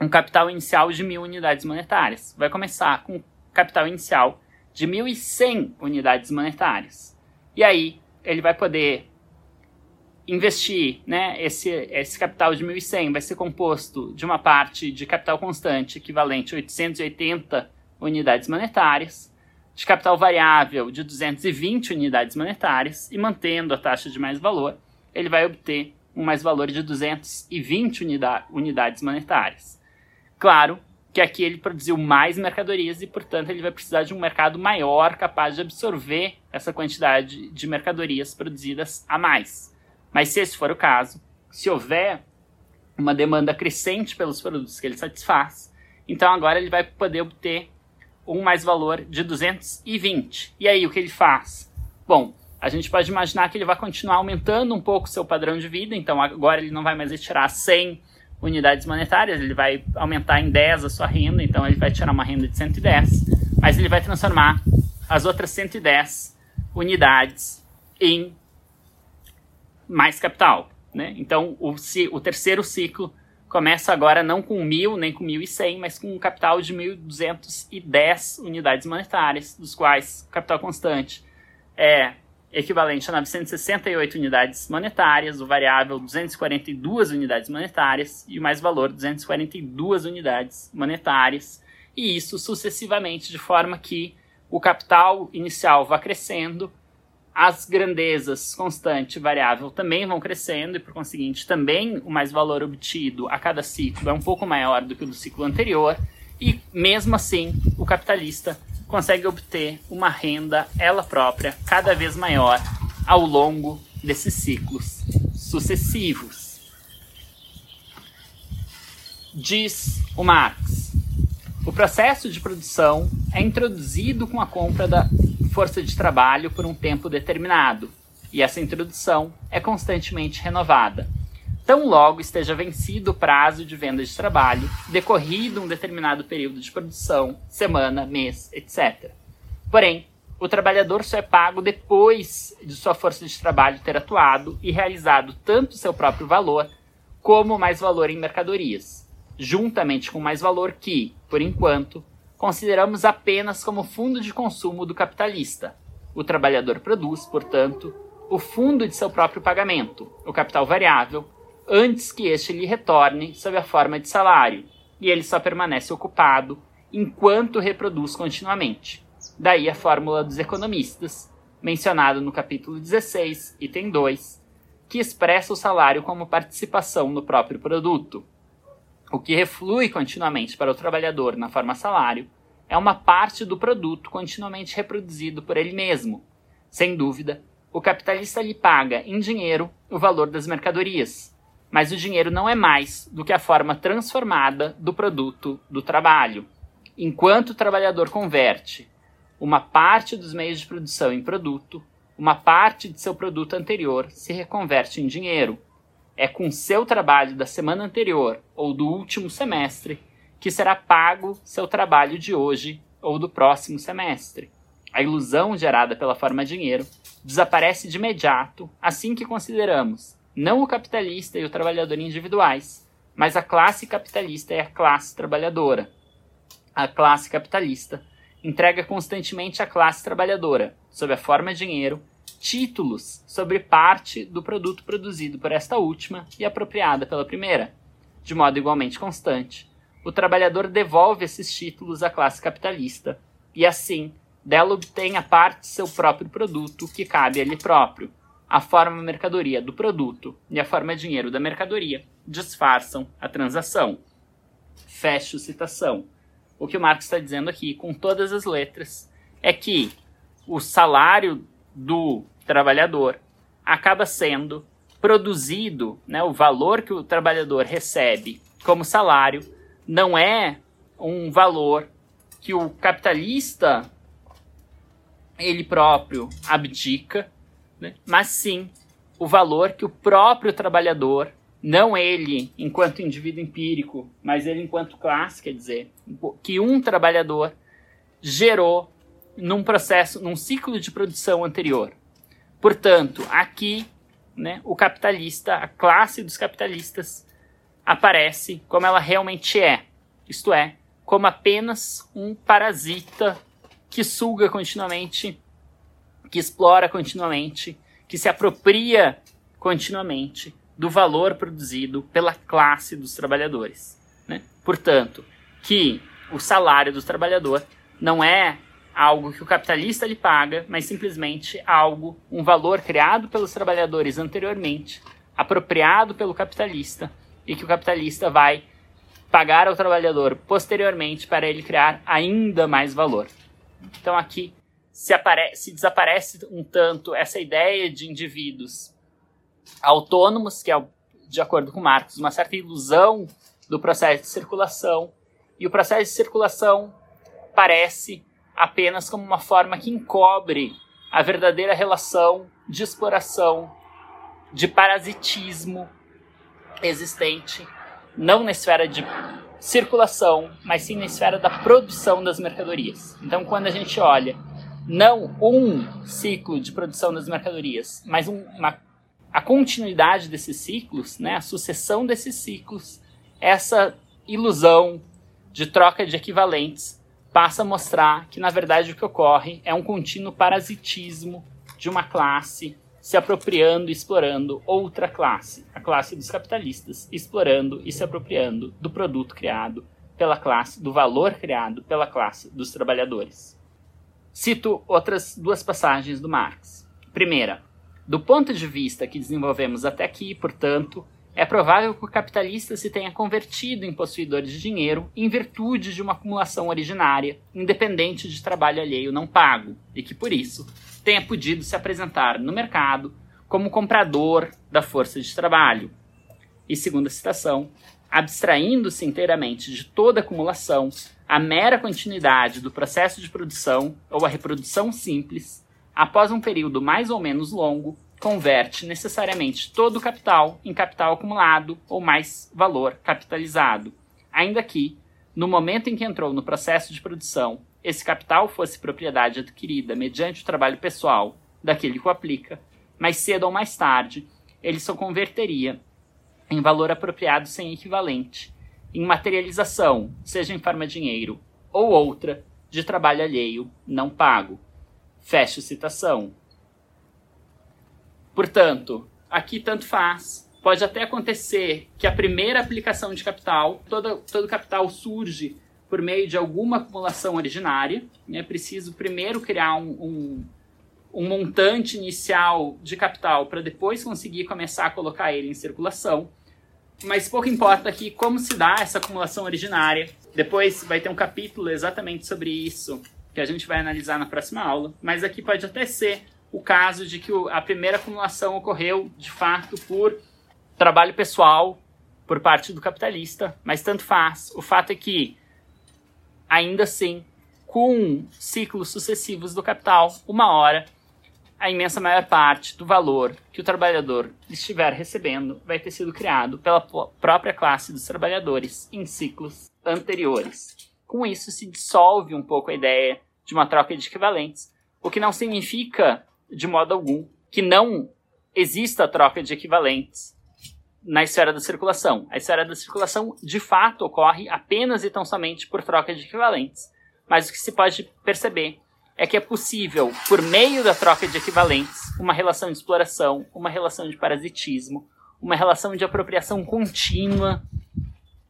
um capital inicial de mil unidades monetárias. Vai começar com capital inicial de 1.100 unidades monetárias. E aí ele vai poder investir, né, esse, esse capital de 1.100 vai ser composto de uma parte de capital constante equivalente a 880 unidades monetárias, de capital variável de 220 unidades monetárias e mantendo a taxa de mais valor, ele vai obter um mais valor de 220 unida unidades monetárias. Claro que aqui ele produziu mais mercadorias e, portanto, ele vai precisar de um mercado maior capaz de absorver essa quantidade de mercadorias produzidas a mais. Mas se esse for o caso, se houver uma demanda crescente pelos produtos que ele satisfaz, então agora ele vai poder obter um mais valor de 220. E aí o que ele faz? Bom, a gente pode imaginar que ele vai continuar aumentando um pouco seu padrão de vida, então agora ele não vai mais retirar 100 unidades monetárias, ele vai aumentar em 10 a sua renda, então ele vai tirar uma renda de 110, mas ele vai transformar as outras 110 unidades em mais capital. Né? Então o, o terceiro ciclo começa agora não com 1.000 nem com 1.100, mas com um capital de 1.210 unidades monetárias, dos quais capital constante é equivalente a 968 unidades monetárias, o variável 242 unidades monetárias e o mais valor 242 unidades monetárias, e isso sucessivamente de forma que o capital inicial vá crescendo, as grandezas constante e variável também vão crescendo e por conseguinte também o mais valor obtido a cada ciclo é um pouco maior do que o do ciclo anterior e mesmo assim o capitalista consegue obter uma renda ela própria cada vez maior ao longo desses ciclos sucessivos. Diz o Marx: o processo de produção é introduzido com a compra da força de trabalho por um tempo determinado, e essa introdução é constantemente renovada. Tão logo esteja vencido o prazo de venda de trabalho, decorrido um determinado período de produção, semana, mês, etc. Porém, o trabalhador só é pago depois de sua força de trabalho ter atuado e realizado tanto seu próprio valor como mais valor em mercadorias, juntamente com mais valor que, por enquanto, consideramos apenas como fundo de consumo do capitalista. O trabalhador produz, portanto, o fundo de seu próprio pagamento, o capital variável, antes que este lhe retorne sob a forma de salário, e ele só permanece ocupado enquanto reproduz continuamente. Daí a fórmula dos economistas, mencionada no capítulo 16, item 2, que expressa o salário como participação no próprio produto. O que reflui continuamente para o trabalhador na forma salário é uma parte do produto continuamente reproduzido por ele mesmo. Sem dúvida, o capitalista lhe paga em dinheiro o valor das mercadorias, mas o dinheiro não é mais do que a forma transformada do produto do trabalho. Enquanto o trabalhador converte uma parte dos meios de produção em produto, uma parte de seu produto anterior se reconverte em dinheiro. É com seu trabalho da semana anterior ou do último semestre que será pago seu trabalho de hoje ou do próximo semestre. A ilusão gerada pela forma dinheiro desaparece de imediato assim que consideramos não o capitalista e o trabalhador individuais, mas a classe capitalista e a classe trabalhadora. A classe capitalista entrega constantemente à classe trabalhadora, sob a forma de dinheiro, títulos sobre parte do produto produzido por esta última e apropriada pela primeira. De modo igualmente constante, o trabalhador devolve esses títulos à classe capitalista e, assim, dela obtém a parte de seu próprio produto que cabe a ele próprio, a forma mercadoria do produto e a forma dinheiro da mercadoria disfarçam a transação. Fecho citação. O que o Marx está dizendo aqui, com todas as letras, é que o salário do trabalhador acaba sendo produzido, né, o valor que o trabalhador recebe como salário não é um valor que o capitalista ele próprio abdica, né? mas sim o valor que o próprio trabalhador, não ele enquanto indivíduo empírico, mas ele enquanto classe, quer dizer, que um trabalhador gerou num processo, num ciclo de produção anterior. Portanto, aqui, né, o capitalista, a classe dos capitalistas, aparece como ela realmente é, isto é, como apenas um parasita que suga continuamente que explora continuamente, que se apropria continuamente do valor produzido pela classe dos trabalhadores. Né? Portanto, que o salário do trabalhador não é algo que o capitalista lhe paga, mas simplesmente algo, um valor criado pelos trabalhadores anteriormente, apropriado pelo capitalista, e que o capitalista vai pagar ao trabalhador posteriormente para ele criar ainda mais valor. Então aqui se, se desaparece um tanto essa ideia de indivíduos autônomos, que é de acordo com Marx, uma certa ilusão do processo de circulação, e o processo de circulação parece apenas como uma forma que encobre a verdadeira relação de exploração, de parasitismo existente, não na esfera de circulação, mas sim na esfera da produção das mercadorias. Então, quando a gente olha não um ciclo de produção das mercadorias, mas um, uma, a continuidade desses ciclos, né, a sucessão desses ciclos, essa ilusão de troca de equivalentes passa a mostrar que, na verdade, o que ocorre é um contínuo parasitismo de uma classe se apropriando e explorando outra classe, a classe dos capitalistas, explorando e se apropriando do produto criado pela classe, do valor criado pela classe dos trabalhadores. Cito outras duas passagens do Marx. Primeira, do ponto de vista que desenvolvemos até aqui, portanto, é provável que o capitalista se tenha convertido em possuidor de dinheiro em virtude de uma acumulação originária, independente de trabalho alheio não pago, e que, por isso, tenha podido se apresentar no mercado como comprador da força de trabalho. E segunda citação, abstraindo-se inteiramente de toda acumulação, a mera continuidade do processo de produção ou a reprodução simples, após um período mais ou menos longo, converte necessariamente todo o capital em capital acumulado ou mais valor capitalizado, ainda que, no momento em que entrou no processo de produção, esse capital fosse propriedade adquirida mediante o trabalho pessoal daquele que o aplica, mais cedo ou mais tarde, ele só converteria em valor apropriado sem equivalente, em materialização, seja em forma de dinheiro ou outra, de trabalho alheio não pago. Fecho citação. Portanto, aqui tanto faz. Pode até acontecer que a primeira aplicação de capital, todo, todo capital surge por meio de alguma acumulação originária. É preciso primeiro criar um, um, um montante inicial de capital para depois conseguir começar a colocar ele em circulação. Mas pouco importa aqui como se dá essa acumulação originária. Depois vai ter um capítulo exatamente sobre isso que a gente vai analisar na próxima aula. Mas aqui pode até ser o caso de que a primeira acumulação ocorreu de fato por trabalho pessoal por parte do capitalista, mas tanto faz. O fato é que ainda assim, com ciclos sucessivos do capital, uma hora, a imensa maior parte do valor que o trabalhador estiver recebendo vai ter sido criado pela própria classe dos trabalhadores em ciclos anteriores. Com isso, se dissolve um pouco a ideia de uma troca de equivalentes, o que não significa, de modo algum, que não exista troca de equivalentes na esfera da circulação. A esfera da circulação, de fato, ocorre apenas e tão somente por troca de equivalentes. Mas o que se pode perceber é que é possível, por meio da troca de equivalentes, uma relação de exploração, uma relação de parasitismo, uma relação de apropriação contínua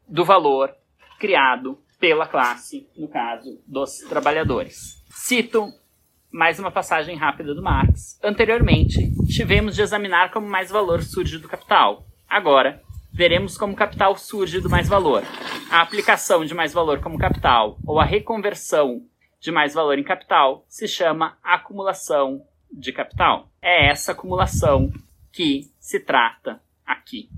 do valor criado pela classe, no caso dos trabalhadores. Cito mais uma passagem rápida do Marx. Anteriormente, tivemos de examinar como mais valor surge do capital, Agora, veremos como capital surge do mais-valor. A aplicação de mais-valor como capital ou a reconversão de mais-valor em capital se chama acumulação de capital. É essa acumulação que se trata aqui.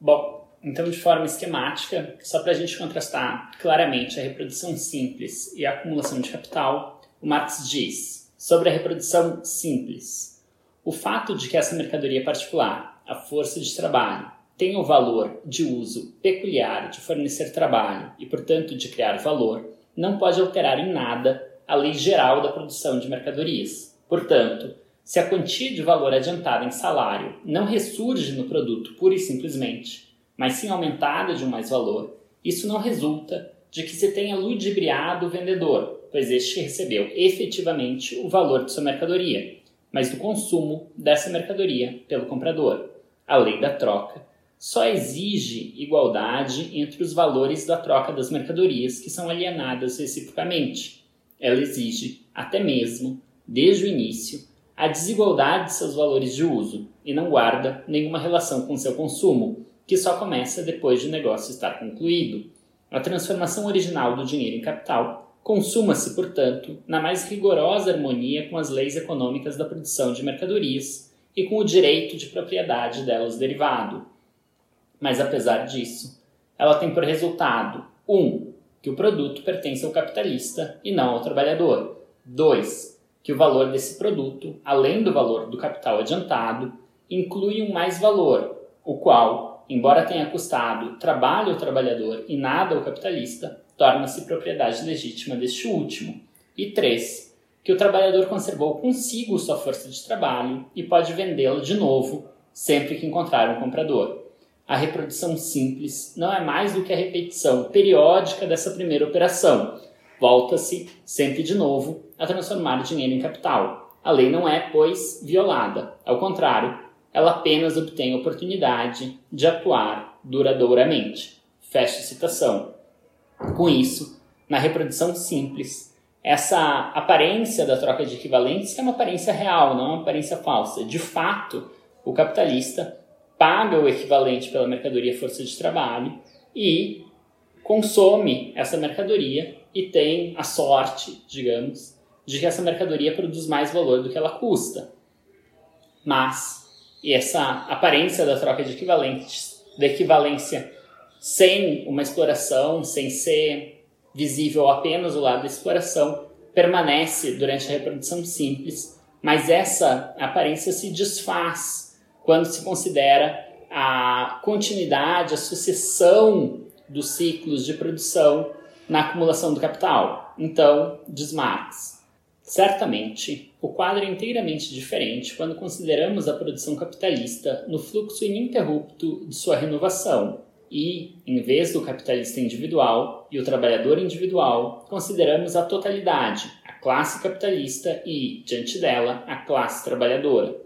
Bom, então de forma esquemática, só para a gente contrastar claramente a reprodução simples e a acumulação de capital, o Marx diz sobre a reprodução simples. O fato de que essa mercadoria particular a força de trabalho, tem o valor de uso peculiar de fornecer trabalho e, portanto, de criar valor, não pode alterar em nada a lei geral da produção de mercadorias. Portanto, se a quantia de valor adiantada em salário não ressurge no produto pura e simplesmente, mas sim aumentada de um mais-valor, isso não resulta de que se tenha ludibriado o vendedor, pois este recebeu efetivamente o valor de sua mercadoria, mas do consumo dessa mercadoria pelo comprador a lei da troca, só exige igualdade entre os valores da troca das mercadorias que são alienadas reciprocamente. Ela exige, até mesmo, desde o início, a desigualdade de seus valores de uso e não guarda nenhuma relação com seu consumo, que só começa depois de o negócio estar concluído. A transformação original do dinheiro em capital consuma-se, portanto, na mais rigorosa harmonia com as leis econômicas da produção de mercadorias e com o direito de propriedade delas derivado. Mas apesar disso, ela tem por resultado 1. Um, que o produto pertence ao capitalista e não ao trabalhador. 2. Que o valor desse produto, além do valor do capital adiantado, inclui um mais valor, o qual, embora tenha custado trabalho ao trabalhador e nada ao capitalista, torna-se propriedade legítima deste último. E 3. Que o trabalhador conservou consigo sua força de trabalho e pode vendê-la de novo sempre que encontrar um comprador. A reprodução simples não é mais do que a repetição periódica dessa primeira operação. Volta-se, sempre de novo, a transformar dinheiro em capital. A lei não é, pois, violada. Ao contrário, ela apenas obtém oportunidade de atuar duradouramente. Fecha citação. Com isso, na reprodução simples, essa aparência da troca de equivalentes é uma aparência real, não é uma aparência falsa. De fato, o capitalista paga o equivalente pela mercadoria força de trabalho e consome essa mercadoria e tem a sorte, digamos, de que essa mercadoria produz mais valor do que ela custa. Mas essa aparência da troca de equivalentes, da equivalência sem uma exploração, sem ser visível apenas o lado da exploração, permanece durante a reprodução simples, mas essa aparência se desfaz quando se considera a continuidade, a sucessão dos ciclos de produção na acumulação do capital. Então, diz Marx, certamente o quadro é inteiramente diferente quando consideramos a produção capitalista no fluxo ininterrupto de sua renovação, e, em vez do capitalista individual e o trabalhador individual, consideramos a totalidade, a classe capitalista e, diante dela, a classe trabalhadora.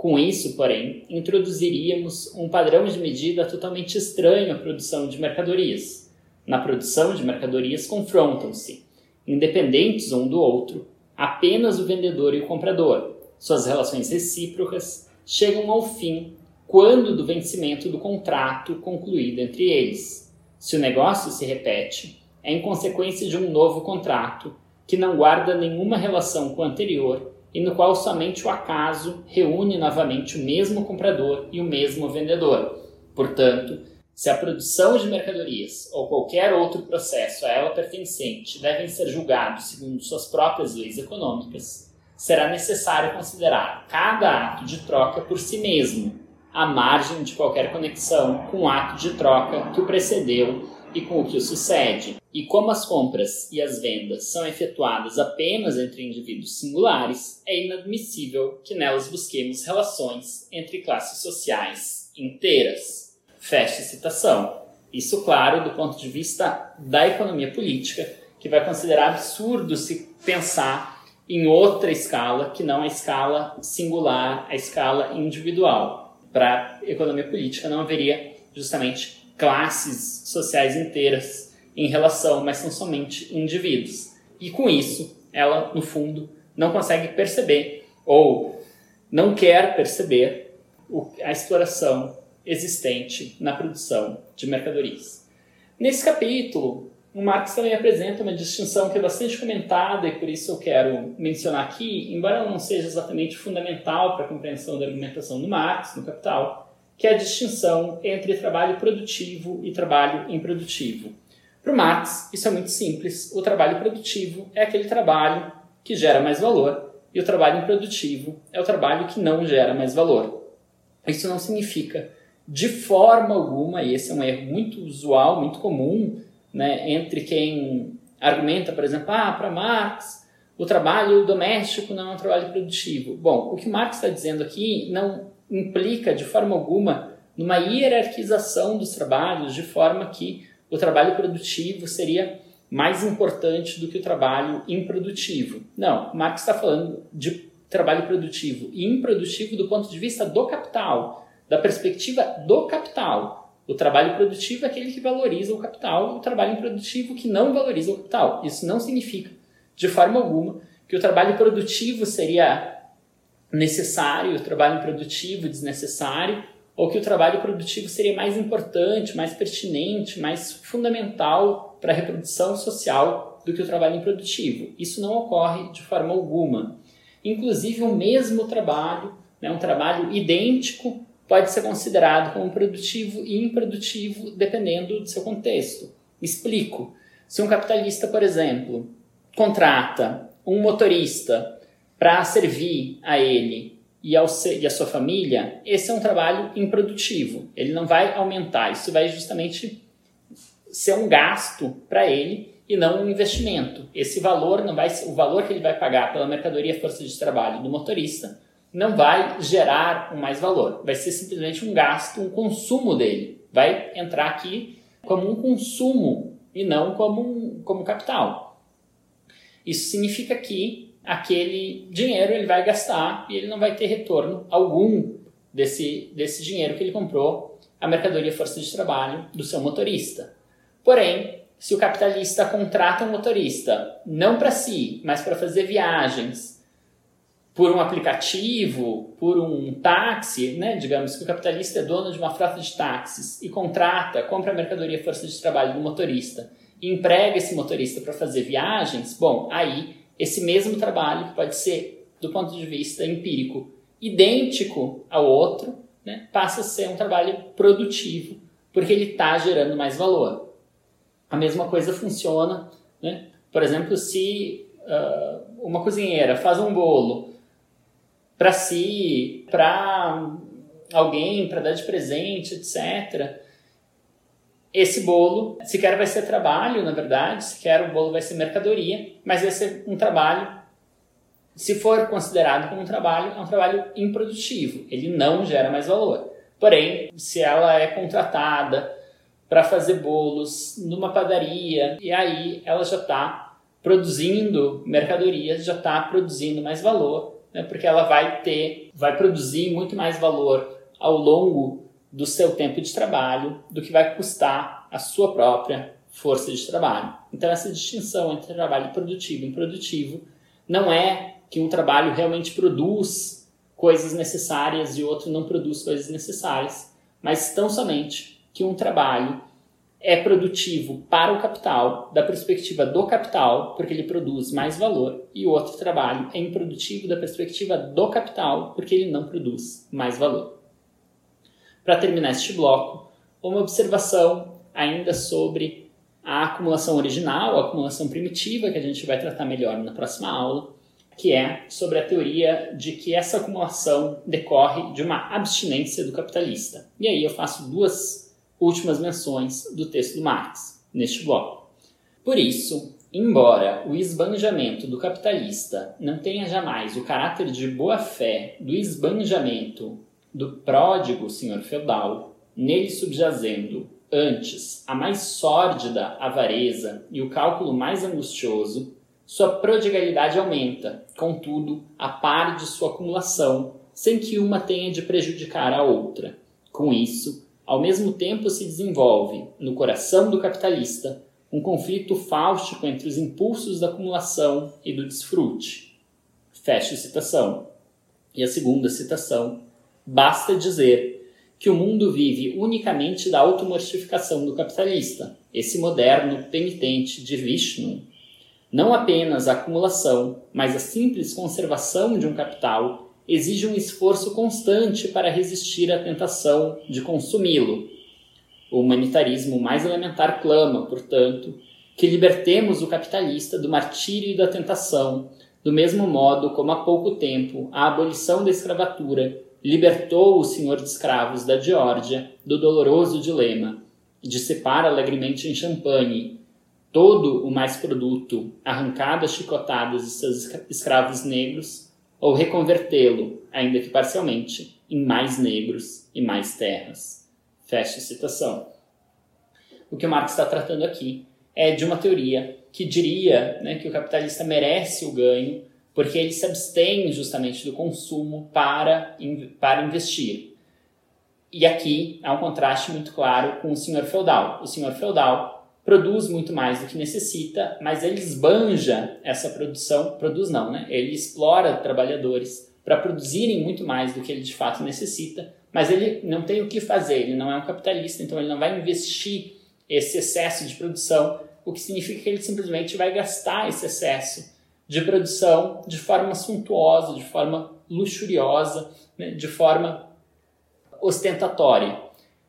Com isso, porém, introduziríamos um padrão de medida totalmente estranho à produção de mercadorias. Na produção de mercadorias confrontam-se, independentes um do outro, apenas o vendedor e o comprador. Suas relações recíprocas chegam ao fim quando do vencimento do contrato concluído entre eles. Se o negócio se repete, é em consequência de um novo contrato que não guarda nenhuma relação com o anterior e no qual somente o acaso reúne novamente o mesmo comprador e o mesmo vendedor. Portanto, se a produção de mercadorias ou qualquer outro processo a ela pertencente devem ser julgados segundo suas próprias leis econômicas, será necessário considerar cada ato de troca por si mesmo, à margem de qualquer conexão com o ato de troca que o precedeu e com o que o sucede. E como as compras e as vendas são efetuadas apenas entre indivíduos singulares, é inadmissível que nelas busquemos relações entre classes sociais inteiras. Feche citação. Isso, claro, do ponto de vista da economia política, que vai considerar absurdo se pensar em outra escala que não a escala singular, a escala individual para a economia política não haveria justamente classes sociais inteiras em relação, mas são somente indivíduos. E com isso, ela, no fundo, não consegue perceber ou não quer perceber a exploração existente na produção de mercadorias. Nesse capítulo, o Marx também apresenta uma distinção que é bastante comentada e por isso eu quero mencionar aqui, embora não seja exatamente fundamental para a compreensão da argumentação do Marx no Capital, que é a distinção entre trabalho produtivo e trabalho improdutivo. Para o Marx, isso é muito simples. O trabalho produtivo é aquele trabalho que gera mais valor e o trabalho improdutivo é o trabalho que não gera mais valor. Isso não significa de forma alguma, e esse é um erro muito usual, muito comum, né, entre quem argumenta, por exemplo, ah, para Marx o trabalho doméstico não é um trabalho produtivo. Bom, o que Marx está dizendo aqui não implica de forma alguma numa hierarquização dos trabalhos, de forma que o trabalho produtivo seria mais importante do que o trabalho improdutivo. Não, Marx está falando de trabalho produtivo e improdutivo do ponto de vista do capital, da perspectiva do capital. O trabalho produtivo é aquele que valoriza o capital, o trabalho improdutivo que não valoriza o capital. Isso não significa, de forma alguma, que o trabalho produtivo seria necessário, o trabalho improdutivo desnecessário, ou que o trabalho produtivo seria mais importante, mais pertinente, mais fundamental para a reprodução social do que o trabalho improdutivo. Isso não ocorre de forma alguma. Inclusive, o mesmo trabalho, né, um trabalho idêntico pode ser considerado como produtivo e improdutivo dependendo do seu contexto. Explico. Se um capitalista, por exemplo, contrata um motorista para servir a ele e, ao, e a sua família, esse é um trabalho improdutivo. Ele não vai aumentar, isso vai justamente ser um gasto para ele e não um investimento. Esse valor não vai, o valor que ele vai pagar pela mercadoria força de trabalho do motorista não vai gerar um mais valor, vai ser simplesmente um gasto, um consumo dele. Vai entrar aqui como um consumo e não como um, como capital. Isso significa que aquele dinheiro ele vai gastar e ele não vai ter retorno algum desse, desse dinheiro que ele comprou a mercadoria força de trabalho do seu motorista. Porém, se o capitalista contrata um motorista, não para si, mas para fazer viagens por um aplicativo, por um táxi, né? digamos que o capitalista é dono de uma frota de táxis e contrata, compra a mercadoria força de trabalho do motorista e emprega esse motorista para fazer viagens, bom, aí esse mesmo trabalho que pode ser, do ponto de vista empírico, idêntico ao outro, né? passa a ser um trabalho produtivo, porque ele está gerando mais valor. A mesma coisa funciona, né? Por exemplo, se uh, uma cozinheira faz um bolo para si, para alguém, para dar de presente, etc. Esse bolo, sequer vai ser trabalho, na verdade, sequer o bolo vai ser mercadoria, mas vai ser um trabalho, se for considerado como um trabalho, é um trabalho improdutivo, ele não gera mais valor. Porém, se ela é contratada para fazer bolos numa padaria e aí ela já está produzindo mercadorias, já está produzindo mais valor, né, porque ela vai ter, vai produzir muito mais valor ao longo do seu tempo de trabalho do que vai custar a sua própria força de trabalho. Então essa distinção entre trabalho produtivo e improdutivo não é que um trabalho realmente produz coisas necessárias e outro não produz coisas necessárias, mas tão somente que um trabalho é produtivo para o capital, da perspectiva do capital, porque ele produz mais valor, e outro trabalho é improdutivo da perspectiva do capital, porque ele não produz mais valor. Para terminar este bloco, uma observação ainda sobre a acumulação original, a acumulação primitiva, que a gente vai tratar melhor na próxima aula, que é sobre a teoria de que essa acumulação decorre de uma abstinência do capitalista. E aí eu faço duas últimas menções do texto do Marx neste bloco. Por isso, embora o esbanjamento do capitalista não tenha jamais o caráter de boa-fé do esbanjamento do pródigo senhor feudal, nele subjazendo antes a mais sórdida avareza e o cálculo mais angustioso, sua prodigalidade aumenta, contudo, a par de sua acumulação, sem que uma tenha de prejudicar a outra. Com isso, ao mesmo tempo se desenvolve, no coração do capitalista, um conflito fáustico entre os impulsos da acumulação e do desfrute. Fecha citação. E a segunda citação: basta dizer que o mundo vive unicamente da automortificação do capitalista, esse moderno penitente de Vishnu, não apenas a acumulação, mas a simples conservação de um capital exige um esforço constante para resistir à tentação de consumi-lo. O humanitarismo mais elementar clama, portanto, que libertemos o capitalista do martírio e da tentação, do mesmo modo como há pouco tempo a abolição da escravatura libertou o senhor de escravos da Geórgia do doloroso dilema de separar alegremente em champanhe todo o mais produto arrancado a chicotadas de seus escravos negros, ou reconvertê-lo, ainda que parcialmente, em mais negros e mais terras. Fecha citação. O que o Marx está tratando aqui é de uma teoria que diria né, que o capitalista merece o ganho porque ele se abstém justamente do consumo para, para investir. E aqui há um contraste muito claro com o senhor feudal. O senhor feudal produz muito mais do que necessita, mas ele esbanja essa produção, produz não, né? Ele explora trabalhadores para produzirem muito mais do que ele de fato necessita, mas ele não tem o que fazer, ele não é um capitalista, então ele não vai investir esse excesso de produção, o que significa que ele simplesmente vai gastar esse excesso de produção de forma suntuosa, de forma luxuriosa, né? de forma ostentatória.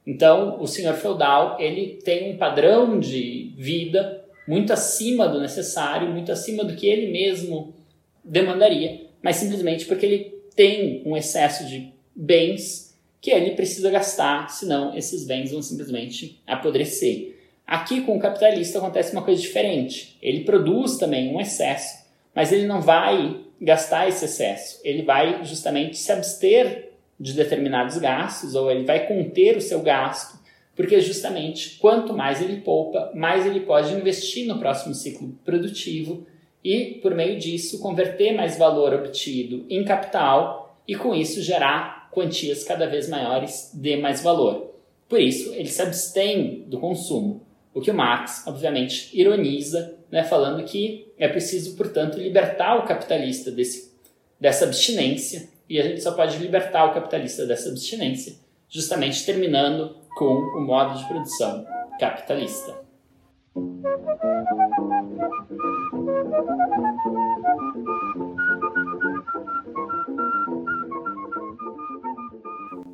Então, o senhor feudal ele tem um padrão de vida muito acima do necessário, muito acima do que ele mesmo demandaria, mas simplesmente porque ele tem um excesso de bens que ele precisa gastar, senão esses bens vão simplesmente apodrecer. Aqui com o capitalista acontece uma coisa diferente. Ele produz também um excesso, mas ele não vai gastar esse excesso. Ele vai justamente se abster de determinados gastos ou ele vai conter o seu gasto, porque justamente quanto mais ele poupa, mais ele pode investir no próximo ciclo produtivo e, por meio disso, converter mais valor obtido em capital e, com isso, gerar quantias cada vez maiores de mais valor. Por isso, ele se abstém do consumo, o que o Marx, obviamente, ironiza, né, falando que é preciso, portanto, libertar o capitalista desse, dessa abstinência, e a gente só pode libertar o capitalista dessa abstinência justamente terminando com o modo de produção capitalista.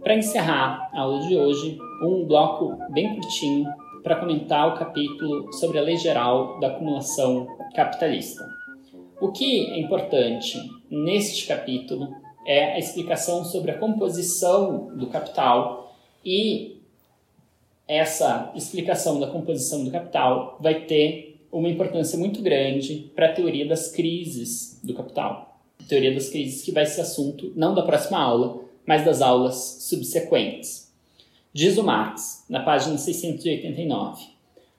Para encerrar a aula de hoje, um bloco bem curtinho para comentar o capítulo sobre a lei geral da acumulação capitalista. O que é importante neste capítulo é a explicação sobre a composição do capital e essa explicação da composição do capital vai ter uma importância muito grande para a teoria das crises do capital. A teoria das crises que vai ser assunto não da próxima aula, mas das aulas subsequentes. Diz o Marx, na página 689,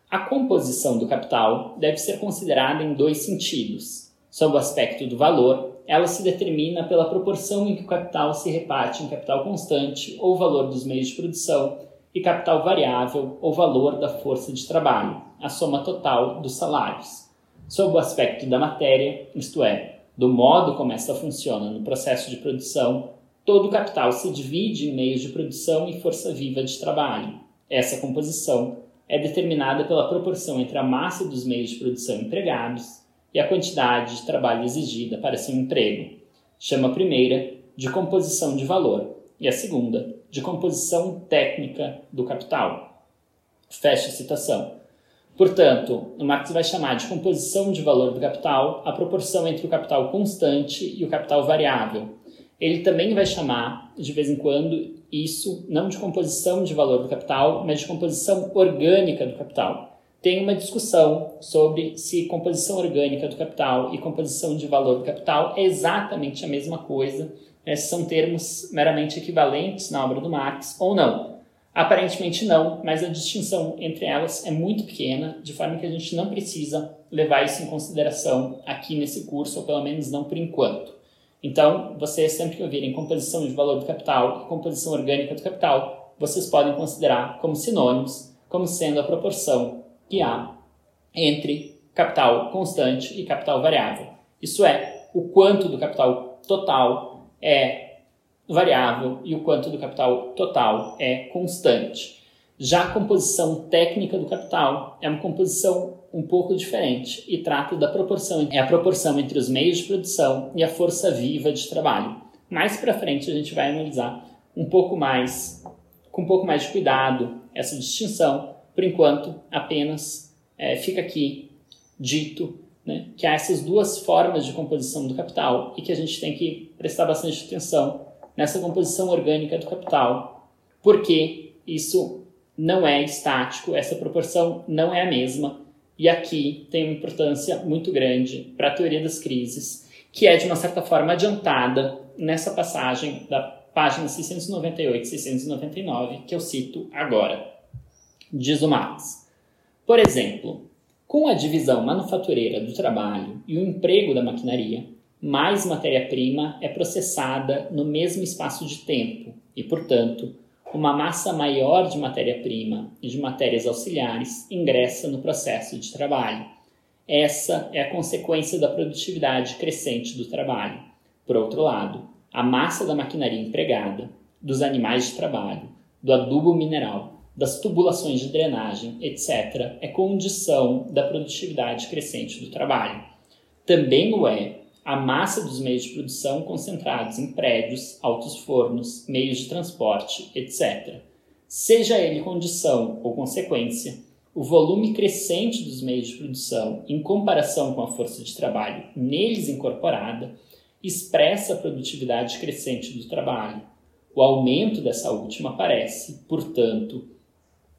a composição do capital deve ser considerada em dois sentidos. Sob o aspecto do valor, ela se determina pela proporção em que o capital se reparte em capital constante, ou valor dos meios de produção, e capital variável, ou valor da força de trabalho, a soma total dos salários. Sob o aspecto da matéria, isto é, do modo como esta funciona no processo de produção, Todo o capital se divide em meios de produção e força viva de trabalho. Essa composição é determinada pela proporção entre a massa dos meios de produção empregados e a quantidade de trabalho exigida para seu emprego. Chama a primeira de composição de valor e a segunda de composição técnica do capital. Fecha a citação. Portanto, o Marx vai chamar de composição de valor do capital a proporção entre o capital constante e o capital variável, ele também vai chamar, de vez em quando, isso não de composição de valor do capital, mas de composição orgânica do capital. Tem uma discussão sobre se composição orgânica do capital e composição de valor do capital é exatamente a mesma coisa, né, se são termos meramente equivalentes na obra do Marx ou não. Aparentemente não, mas a distinção entre elas é muito pequena, de forma que a gente não precisa levar isso em consideração aqui nesse curso, ou pelo menos não por enquanto. Então, vocês sempre que ouvirem composição de valor do capital e composição orgânica do capital, vocês podem considerar como sinônimos, como sendo a proporção que há entre capital constante e capital variável. Isso é, o quanto do capital total é variável e o quanto do capital total é constante. Já a composição técnica do capital é uma composição um pouco diferente e trata da proporção, é a proporção entre os meios de produção e a força viva de trabalho. Mais para frente a gente vai analisar um pouco mais, com um pouco mais de cuidado, essa distinção. Por enquanto, apenas é, fica aqui dito né, que há essas duas formas de composição do capital e que a gente tem que prestar bastante atenção nessa composição orgânica do capital, porque isso não é estático, essa proporção não é a mesma e aqui tem uma importância muito grande para a teoria das crises, que é de uma certa forma adiantada nessa passagem da página 698 e 699 que eu cito agora. Diz o Marx. Por exemplo, com a divisão manufatureira do trabalho e o emprego da maquinaria, mais matéria-prima é processada no mesmo espaço de tempo e, portanto, uma massa maior de matéria-prima e de matérias auxiliares ingressa no processo de trabalho. Essa é a consequência da produtividade crescente do trabalho. Por outro lado, a massa da maquinaria empregada, dos animais de trabalho, do adubo mineral, das tubulações de drenagem, etc., é condição da produtividade crescente do trabalho. Também o é a massa dos meios de produção concentrados em prédios, altos fornos, meios de transporte, etc. Seja ele condição ou consequência, o volume crescente dos meios de produção em comparação com a força de trabalho neles incorporada expressa a produtividade crescente do trabalho. O aumento dessa última aparece, portanto,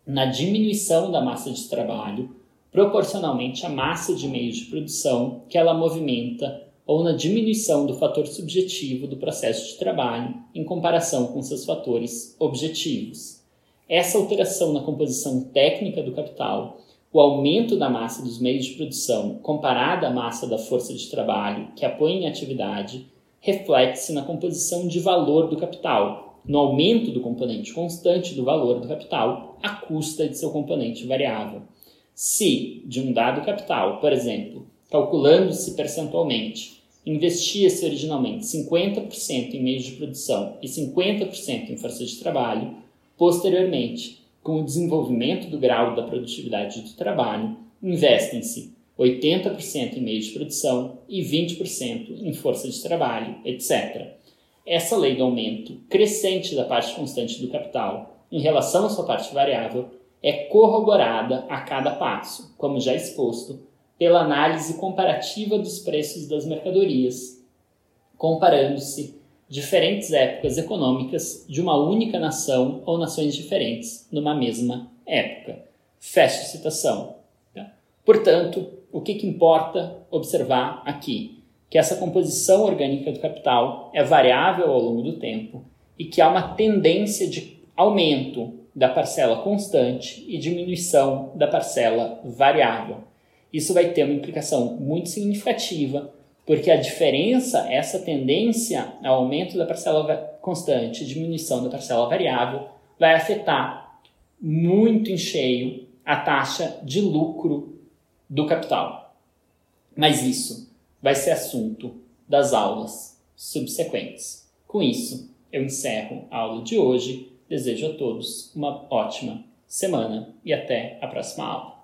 na diminuição da massa de trabalho proporcionalmente à massa de meios de produção que ela movimenta ou na diminuição do fator subjetivo do processo de trabalho em comparação com seus fatores objetivos. Essa alteração na composição técnica do capital, o aumento da massa dos meios de produção comparada à massa da força de trabalho que apoia em atividade, reflete-se na composição de valor do capital, no aumento do componente constante do valor do capital à custa de seu componente variável. Se, de um dado capital, por exemplo, calculando-se percentualmente, investia-se originalmente 50% em meios de produção e 50% em força de trabalho, posteriormente, com o desenvolvimento do grau da produtividade do trabalho, investem-se 80% em meios de produção e 20% em força de trabalho, etc. Essa lei do aumento crescente da parte constante do capital em relação à sua parte variável é corroborada a cada passo, como já exposto, pela análise comparativa dos preços das mercadorias, comparando-se diferentes épocas econômicas de uma única nação ou nações diferentes numa mesma época. Fecha citação. Tá? Portanto, o que, que importa observar aqui? Que essa composição orgânica do capital é variável ao longo do tempo e que há uma tendência de aumento da parcela constante e diminuição da parcela variável isso vai ter uma implicação muito significativa, porque a diferença, essa tendência ao aumento da parcela constante diminuição da parcela variável, vai afetar muito em cheio a taxa de lucro do capital. Mas isso vai ser assunto das aulas subsequentes. Com isso, eu encerro a aula de hoje. Desejo a todos uma ótima semana e até a próxima aula.